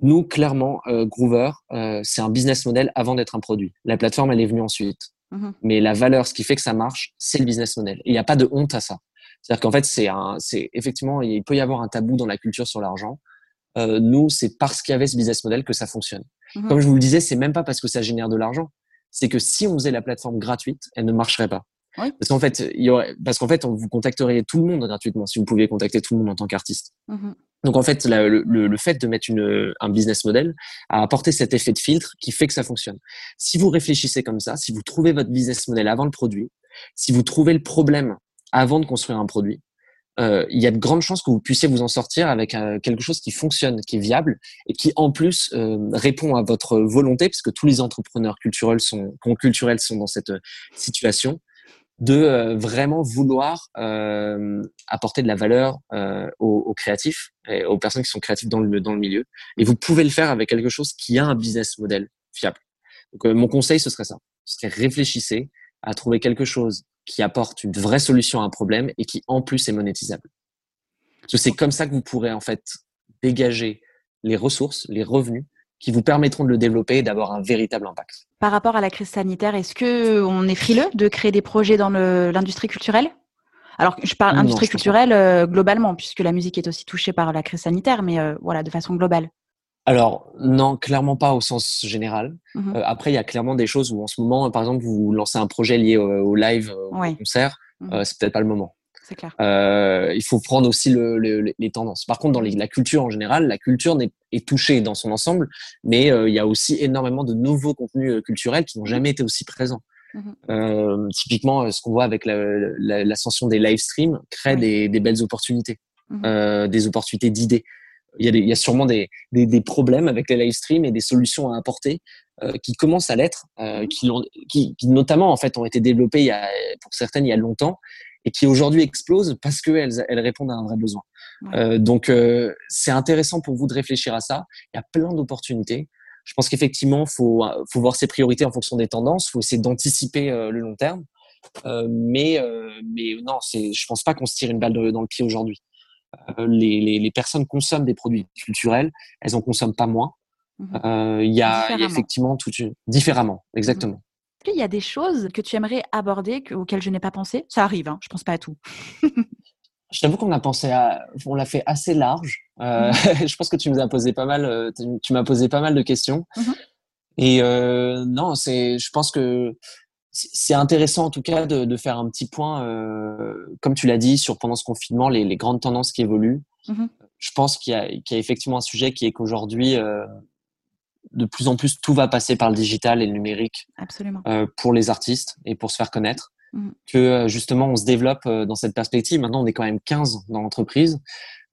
Nous, clairement, euh, Groover, euh, c'est un business model avant d'être un produit. La plateforme, elle est venue ensuite. Mhm. Mais la valeur, ce qui fait que ça marche, c'est le business model. il n'y a pas de honte à ça. C'est-à-dire qu'en fait, c'est un, c'est effectivement, il peut y avoir un tabou dans la culture sur l'argent. Euh, nous, c'est parce qu'il y avait ce business model que ça fonctionne. Mhm. Comme je vous le disais, c'est même pas parce que ça génère de l'argent. C'est que si on faisait la plateforme gratuite, elle ne marcherait pas. Parce qu'en fait, il y aurait, parce qu'en fait, on vous contacteriez tout le monde gratuitement si vous pouviez contacter tout le monde en tant qu'artiste. Mhm. Donc en fait, le, le, fait de mettre une, un business model a apporté cet effet de filtre qui fait que ça fonctionne. Si vous réfléchissez comme ça, si vous trouvez votre business model avant le produit, si vous trouvez le problème avant de construire un produit, euh, il y a de grandes chances que vous puissiez vous en sortir avec euh, quelque chose qui fonctionne, qui est viable et qui en plus euh, répond à votre volonté, puisque tous les entrepreneurs culturels sont, culturels sont dans cette situation, de vraiment vouloir apporter de la valeur aux, aux, créatifs et aux personnes qui sont créatives dans le, dans le milieu. Et vous pouvez le faire avec quelque chose qui a un business model fiable. Donc, mon conseil, ce serait ça. Ce serait réfléchissez à trouver quelque chose qui apporte une vraie solution à un problème et qui en plus est monétisable. C'est comme ça que vous pourrez en fait dégager les ressources, les revenus qui vous permettront de le développer et d'avoir un véritable impact. Par rapport à la crise sanitaire, est-ce que on est frileux de créer des projets dans l'industrie culturelle? Alors, je parle industrie culturelle euh, globalement, puisque la musique est aussi touchée par la crise sanitaire, mais euh, voilà, de façon globale. Alors non, clairement pas au sens général. Mmh euh, après, il y a clairement des choses où en ce moment, par exemple, vous lancez un projet lié au, live, au concert, euh, c'est peut-être pas le moment. C'est clair. Euh, il faut prendre aussi les tendances. Par contre, dans la culture en général, la culture est, touchée dans son ensemble, mais il y a aussi énormément de nouveaux contenus culturels qui n'ont mmh jamais été aussi présents. typiquement, ce qu'on voit avec l'ascension des live streams crée des, belles opportunités, des opportunités d'idées il y, a il y a sûrement des, des, des, problèmes avec les live streams et des solutions à apporter euh, qui commencent à l'être, euh, qui, qui, qui, notamment en fait ont été développées il y a, pour certaines il y a longtemps et qui aujourd'hui explosent parce qu'elles elles répondent à un vrai besoin. Euh, donc euh, c'est intéressant pour vous de réfléchir à ça. Il y a plein d'opportunités. Je pense qu'effectivement faut faut voir ses priorités en fonction des tendances. Faut essayer d'anticiper euh, le long terme. mais mais non, c'est je pense pas qu'on se tire une balle dans le pied aujourd'hui. Euh, les, les, les, personnes consomment des produits culturels, elles en consomment pas moins. Mhm. Euh, il y, a, effectivement tout différemment, exactement. Mhm. Il y a des choses que tu aimerais aborder auxquelles je n'ai pas pensé? Ça arrive, hein, je pense pas à tout. je t'avoue qu'on a pensé à, on l'a fait assez large. Euh, mhm. je pense que tu nous as posé pas mal, euh, tu m'as posé pas mal de questions. Et euh, non, c'est, je pense que c'est intéressant en tout cas de, de faire un petit point, euh, comme tu l'as dit, sur pendant ce confinement, les, les grandes tendances qui évoluent. Mmh Je pense qu'il y, y, a effectivement un sujet qui est qu'aujourd'hui, de plus en plus, tout va passer par le digital et le numérique Absolument. Euh, pour les artistes et pour se faire connaître. Mmh. Que euh, justement, on se développe euh, dans cette perspective. Maintenant, on est quand même 15 dans l'entreprise.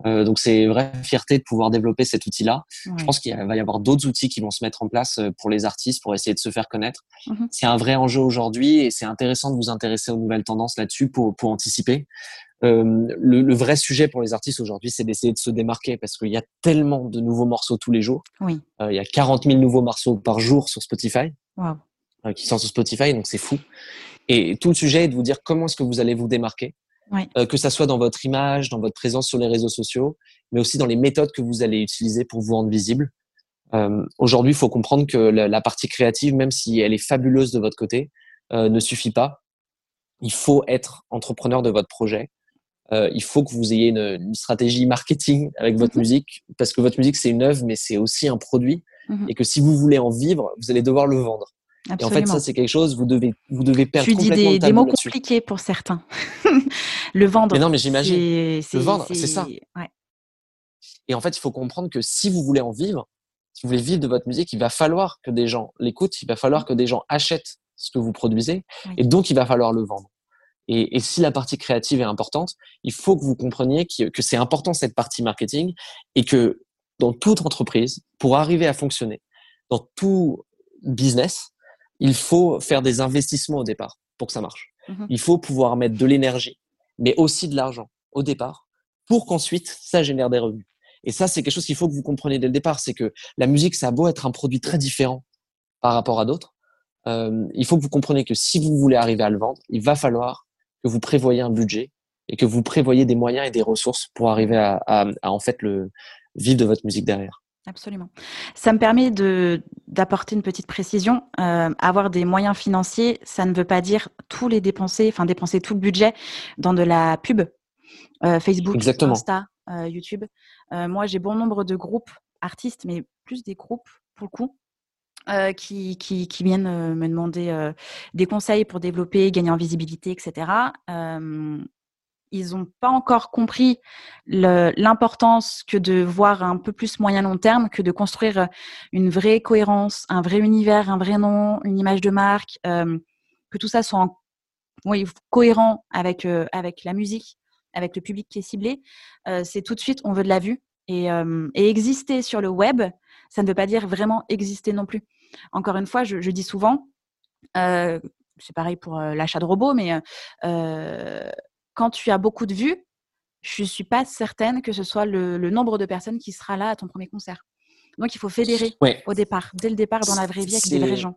Euh, donc c'est une vraie fierté de pouvoir développer cet outil-là. Je pense qu'il va y avoir d'autres outils qui vont se mettre en place pour les artistes pour essayer de se faire connaître. Mhm. C'est un vrai enjeu aujourd'hui et c'est intéressant de vous intéresser aux nouvelles tendances là-dessus pour, pour anticiper. Euh, le, le, vrai sujet pour les artistes aujourd'hui, c'est d'essayer de se démarquer parce qu'il y a tellement de nouveaux morceaux tous les jours. Oui. Euh, il y a 40 000 nouveaux morceaux par jour sur Spotify wow. euh, qui sortent sur Spotify, donc c'est fou. Et tout le sujet est de vous dire comment est-ce que vous allez vous démarquer euh, que ça soit dans votre image, dans votre présence sur les réseaux sociaux, mais aussi dans les méthodes que vous allez utiliser pour vous rendre visible. Euh, Aujourd'hui, il faut comprendre que la, la, partie créative, même si elle est fabuleuse de votre côté, euh, ne suffit pas. Il faut être entrepreneur de votre projet. Euh, il faut que vous ayez une, une stratégie marketing avec votre mhm. musique, parce que votre musique, c'est une œuvre, mais c'est aussi un produit. Mhm. Et que si vous voulez en vivre, vous allez devoir le vendre. Et en fait, ça, c'est quelque chose, vous devez, vous devez perdre tu dis des, des mots compliqués pour certains. le vendre. Mais non, mais j'imagine. Le vendre, c'est ça. Ouais. Et en fait, il faut comprendre que si vous voulez en vivre, si vous voulez vivre de votre musique, il va falloir que des gens l'écoutent, il va falloir que des gens achètent ce que vous produisez, et donc il va falloir le vendre. Et, et, si la partie créative est importante, il faut que vous compreniez que, que c'est important cette partie marketing et que dans toute entreprise, pour arriver à fonctionner, dans tout business, il faut faire des investissements au départ pour que ça marche. Mmh il faut pouvoir mettre de l'énergie, mais aussi de l'argent au départ pour qu'ensuite ça génère des revenus. Et ça, c'est quelque chose qu'il faut que vous compreniez dès le départ, c'est que la musique, ça a beau être un produit très différent par rapport à d'autres, euh, il faut que vous compreniez que si vous voulez arriver à le vendre, il va falloir que vous prévoyez un budget et que vous prévoyez des moyens et des ressources pour arriver à, à, à en fait le vivre de votre musique derrière. Absolument. Ça me permet de d'apporter une petite précision. Euh, avoir des moyens financiers, ça ne veut pas dire tous les dépenser, enfin dépenser tout le budget dans de la pub, euh, Facebook, Insta, euh, YouTube. moi, j'ai bon nombre de groupes artistes, mais plus des groupes pour le coup, qui, qui, viennent me demander des conseils pour développer, gagner en visibilité, etc ils n'ont pas encore compris l'importance que de voir un peu plus moyen long terme, que de construire euh, une vraie cohérence, un vrai univers, un vrai nom, une image de marque, euh, que tout ça soit cohérent euh, avec la musique, avec le public qui est ciblé. c'est tout de suite, on veut de la vue. Et, exister sur le web, ça ne veut pas dire vraiment exister non plus. Encore une fois, je, je dis souvent, c'est pareil pour l'achat de robots, mais quand tu as beaucoup de vues, je ne suis pas certaine que ce soit le, nombre de personnes qui sera là à ton premier concert. Donc, il faut fédérer au départ, dès le départ, dans la vraie vie, avec des vrais gens.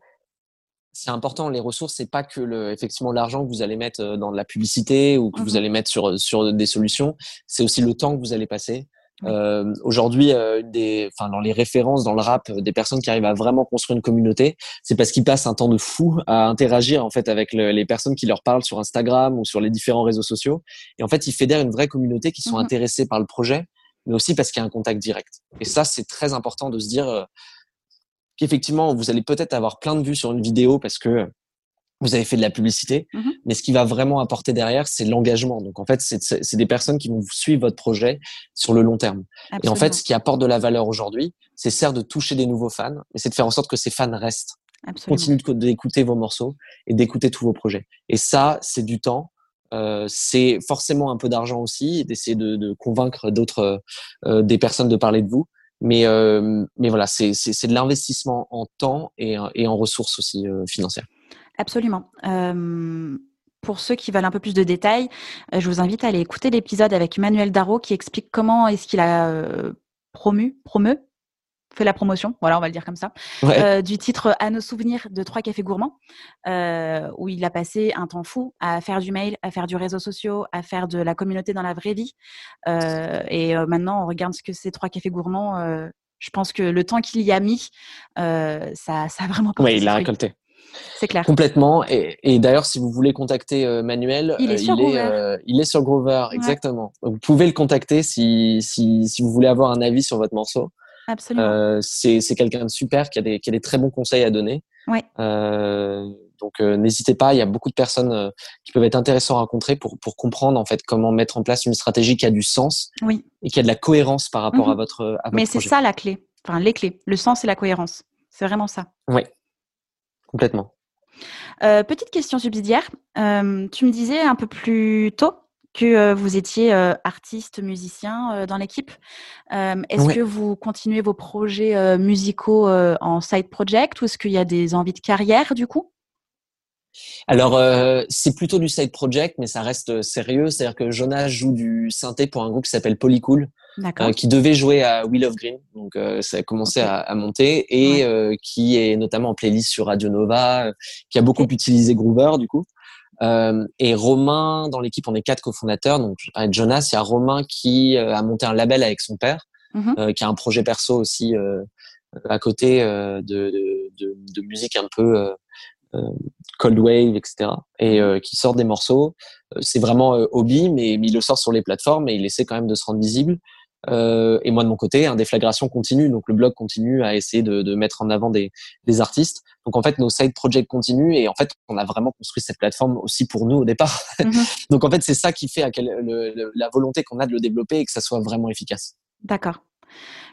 C'est important, les ressources, c'est pas que le, effectivement l'argent que vous allez mettre euh, dans de la publicité ou que vous mmh allez mettre sur, sur des solutions, c'est aussi le temps que vous allez passer. Euh, Aujourd'hui, euh, des, enfin dans les références dans le rap, des personnes qui arrivent à vraiment construire une communauté, c'est parce qu'ils passent un temps de fou à interagir en fait avec les personnes qui leur parlent sur Instagram ou sur les différents réseaux sociaux. Et en fait, ils fédèrent une vraie communauté qui sont mmh intéressés par le projet, mais aussi parce qu'il y a un contact direct. Et ça, c'est très important de se dire euh, qu'effectivement, vous allez peut-être avoir plein de vues sur une vidéo parce que vous avez fait de la publicité, mmh mais ce qui va vraiment apporter derrière, c'est l'engagement. Donc en fait, c'est des personnes qui vont suivre votre projet sur le long terme. Et en fait, ce qui apporte de la valeur aujourd'hui, c'est certes de toucher des nouveaux fans, mais c'est de faire en sorte que ces fans restent. Continuent d'écouter vos morceaux et d'écouter tous vos projets. Et ça, c'est du temps. Euh, c'est forcément un peu d'argent aussi, d'essayer de, de, convaincre d'autres, euh, des personnes de parler de vous. Mais, euh, mais voilà, c'est de l'investissement en temps et, et en ressources aussi euh, financières. Absolument. pour ceux qui veulent un peu plus de détails, euh, je vous invite à aller écouter l'épisode avec Manuel Darro qui explique comment est-ce qu'il a promu, promeu, fait la promotion, voilà, on va le dire comme ça, euh, du titre À nos souvenirs de Trois Cafés Gourmands, euh, où il a passé un temps fou à faire du mail, à faire du réseau social, à faire de la communauté dans la vraie vie. et maintenant, on regarde ce que c'est Trois Cafés Gourmands. je pense que le temps qu'il y a mis, ça, ça a vraiment. Oui, il l'a récolté. C'est clair. Complètement. Et, d'ailleurs, si vous voulez contacter euh, Manuel, il est, sur, il. Euh, il est sur Groover, exactement. Vous pouvez le contacter si, si, si, vous voulez avoir un avis sur votre morceau. Absolument. Euh, c'est quelqu'un de super qui a, des, qui a des très bons conseils à donner. Ouais. donc n'hésitez pas, il y a beaucoup de personnes qui peuvent être intéressantes à rencontrer pour, pour comprendre en fait comment mettre en place une stratégie qui a du sens oui. et qui a de la cohérence par rapport à mhm. votre à votre Mais c'est ça la clé, enfin les clés, le sens et la cohérence. C'est vraiment ça. Oui, complètement. Euh, petite question subsidiaire. Euh, tu me disais un peu plus tôt que euh, vous étiez artiste, musicien dans l'équipe. est-ce que vous continuez vos projets musicaux en side project ou est-ce qu'il y a des envies de carrière du coup? Alors, c'est plutôt du side project, mais ça reste sérieux. C'est-à-dire que Jonas joue du synthé pour un groupe qui s'appelle Polycool, euh, qui devait jouer à Will of Green. Donc euh, ça a commencé à, à, monter et euh, qui est notamment en playlist sur Radio Nova, qui a beaucoup utilisé Groover du coup. et Romain, dans l'équipe, on est quatre cofondateurs. Donc avec Jonas, il y a Romain qui a monté un label avec son père, mm-hmm. qui a un projet perso aussi à côté de, de, de, de, musique un peu cold wave, etc. Et mm-hmm. qui sort des morceaux. C'est vraiment hobby, mais, mais, il le sort sur les plateformes et il essaie quand même de se rendre visible. Euh, et moi de mon côté, un déflagration continue, donc le blog continue à essayer de, de mettre en avant des, des, artistes. Donc en fait, nos side projects continuent et en fait, on a vraiment construit cette plateforme aussi pour nous au départ. Mhm. donc en fait, c'est ça qui fait à quel, le, la volonté qu'on a de le développer et que ça soit vraiment efficace. D'accord.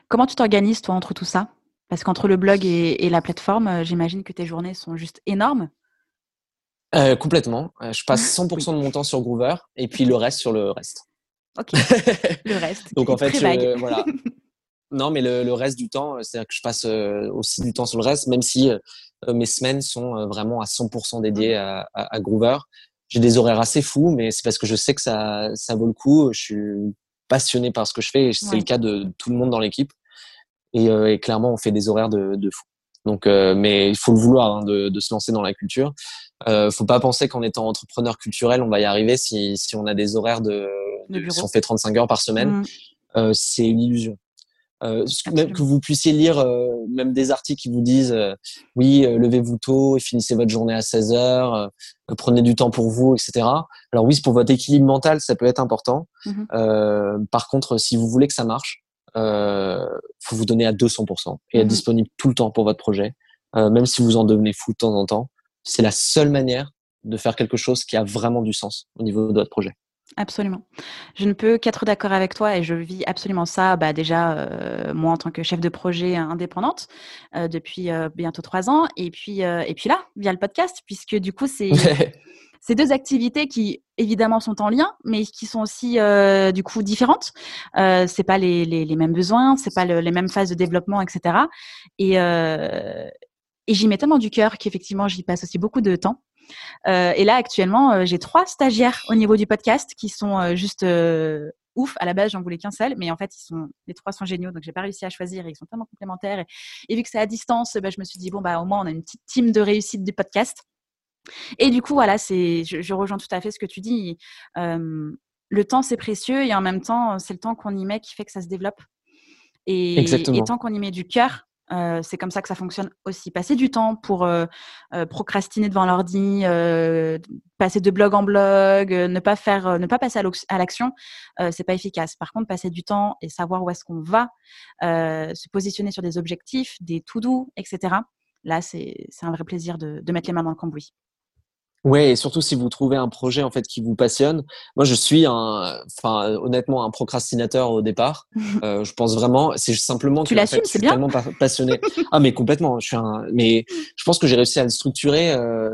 Comment tu t'organises toi entre tout ça? Parce qu'entre le blog et, et la plateforme, euh, j'imagine que tes journées sont juste énormes. Euh, complètement. Je passe 100% de mon temps sur Groover et puis le reste sur le reste. Ok. Le reste. Donc en fait, voilà. Non, mais le, le reste du temps, c'est-à-dire que je passe euh, aussi du temps sur le reste, même si euh, mes semaines sont euh, vraiment à 100% dédiées à, à, à Groover. J'ai des horaires assez fous, mais c'est parce que je sais que ça, ça vaut le coup. Je suis passionné par ce que je fais et c'est le cas de tout le monde dans l'équipe. Et, et, clairement, on fait des horaires de, de fou. Donc, mais il faut le vouloir hein, de, de, se lancer dans la culture. Euh, faut pas penser qu'en étant entrepreneur culturel, on va y arriver si, si on a des horaires de, si on fait 35 heures par semaine. Mm. Euh, c'est une illusion. Euh, même que vous puissiez lire euh, même des articles qui vous disent euh, oui, levez-vous tôt et finissez votre journée à 16 heures, prenez du temps pour vous, etc. Alors oui, pour votre équilibre mental, ça peut être important. Mmh par contre, si vous voulez que ça marche, euh, faut vous donner à 200% et être mmh disponible tout le temps pour votre projet, même si vous en devenez fou de temps en temps. C'est la seule manière de faire quelque chose qui a vraiment du sens au niveau de votre projet. Absolument. Je ne peux qu'être d'accord avec toi et je vis absolument ça. Bah déjà, euh, moi en tant que chef de projet indépendante euh, depuis euh, bientôt trois ans, et puis et puis là via le podcast, puisque du coup c'est ces deux activités qui évidemment sont en lien, mais qui sont aussi du coup différentes. Euh, c'est pas les, les, les, mêmes besoins, c'est pas les mêmes phases de développement, etc. Et et j'y mets tellement du cœur qu'effectivement j'y passe aussi beaucoup de temps. Euh, et là, actuellement, euh, j'ai trois stagiaires au niveau du podcast qui sont euh, juste ouf. À la base, j'en voulais qu'un seul, mais en fait, ils sont, les trois sont géniaux, donc j'ai pas réussi à choisir. Et ils sont tellement complémentaires. Et, vu que c'est à distance, bah, je me suis dit bon bah au moins on a une petite team de réussite du podcast. Et du coup, voilà, c'est, je, rejoins tout à fait ce que tu dis. le temps c'est précieux et en même temps, c'est le temps qu'on y met qui fait que ça se développe. Et, et tant qu'on y met du cœur, c'est comme ça que ça fonctionne aussi. Passer du temps pour procrastiner devant l'ordi, passer de blog en blog, ne pas faire, ne pas passer à l'action, c'est pas efficace. Par contre, passer du temps et savoir où est-ce qu'on va, se positionner sur des objectifs, des tout doux, etc. Là, c'est un vrai plaisir de, de mettre les mains dans le cambouis. Ouais, et surtout si vous trouvez un projet en fait qui vous passionne. Moi, je suis un, enfin honnêtement un procrastinateur au départ. Euh, je pense vraiment, c'est simplement que en fait, je suis tellement passionné. ah mais complètement. Je suis un, mais je pense que j'ai réussi à le structurer. Euh,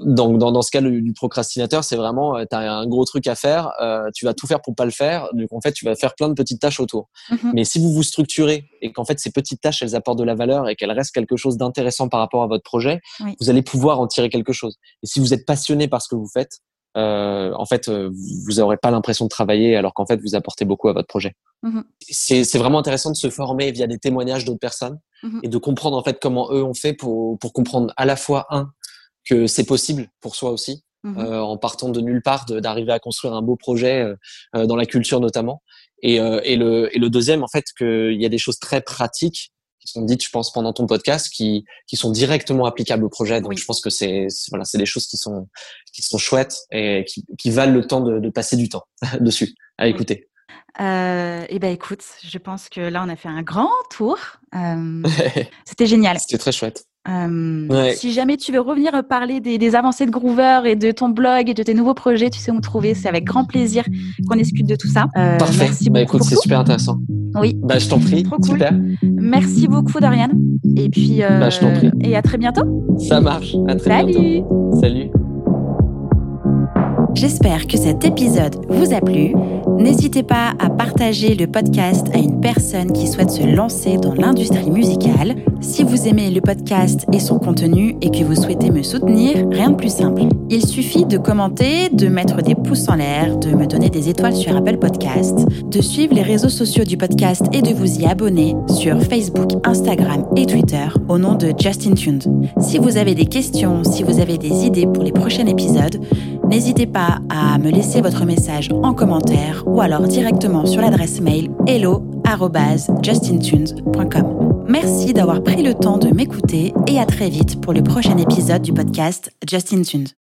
donc dans, dans ce cas du procrastinateur, c'est vraiment euh, tu as un gros truc à faire, euh, tu vas tout faire pour pas le faire, donc en fait tu vas faire plein de petites tâches autour. Mhm. Mais si vous vous structurez et qu'en fait ces petites tâches elles apportent de la valeur et qu'elles restent quelque chose d'intéressant par rapport à votre projet, vous allez pouvoir en tirer quelque chose. Et si vous êtes passionné par ce que vous faites, euh, en fait vous n'aurez pas l'impression de travailler alors qu'en fait vous apportez beaucoup à votre projet. Mhm. C'est vraiment intéressant de se former via des témoignages d'autres personnes mhm. et de comprendre en fait comment eux ont fait pour, pour comprendre à la fois un que c'est possible pour soi aussi, mmh euh, en partant de nulle part, d'arriver à construire un beau projet euh, euh, dans la culture notamment. Et, et, le, et le deuxième, en fait, qu'il y a des choses très pratiques qui sont dites, je pense, pendant ton podcast, qui, qui sont directement applicables au projet. Donc, je pense que c'est voilà, c'est des choses qui sont qui sont chouettes et qui, qui valent le temps de, de passer du temps dessus à écouter. Euh, et ben écoute, je pense que là on a fait un grand tour. C'était génial. C'était très chouette. Euh, si jamais tu veux revenir parler des, avancées de Groover et de ton blog et de tes nouveaux projets, tu sais où me trouver. C'est avec grand plaisir qu'on discute de tout ça. Euh, Parfait. Merci bah, écoute, c'est super intéressant. Oui. Bah, je t'en prie. Trop cool. Super. Merci beaucoup, Dorian. Et puis, euh, bah, je t'en prie. Et à très bientôt. Ça marche. À très Salut. bientôt. Salut. J'espère que cet épisode vous a plu. N'hésitez pas à partager le podcast à une personne qui souhaite se lancer dans l'industrie musicale. Si vous aimez le podcast et son contenu et que vous souhaitez me soutenir, rien de plus simple. Il suffit de commenter, de mettre des pouces en l'air, de me donner des étoiles sur Apple Podcast, de suivre les réseaux sociaux du podcast et de vous y abonner sur Facebook, Instagram et Twitter au nom de Justin Tuned. Si vous avez des questions, si vous avez des idées pour les prochains épisodes, n'hésitez à me laisser votre message en commentaire ou alors directement sur l'adresse mail hello@justintunes.com. Merci d'avoir pris le temps de m'écouter et à très vite pour le prochain épisode du podcast Justin Tunes.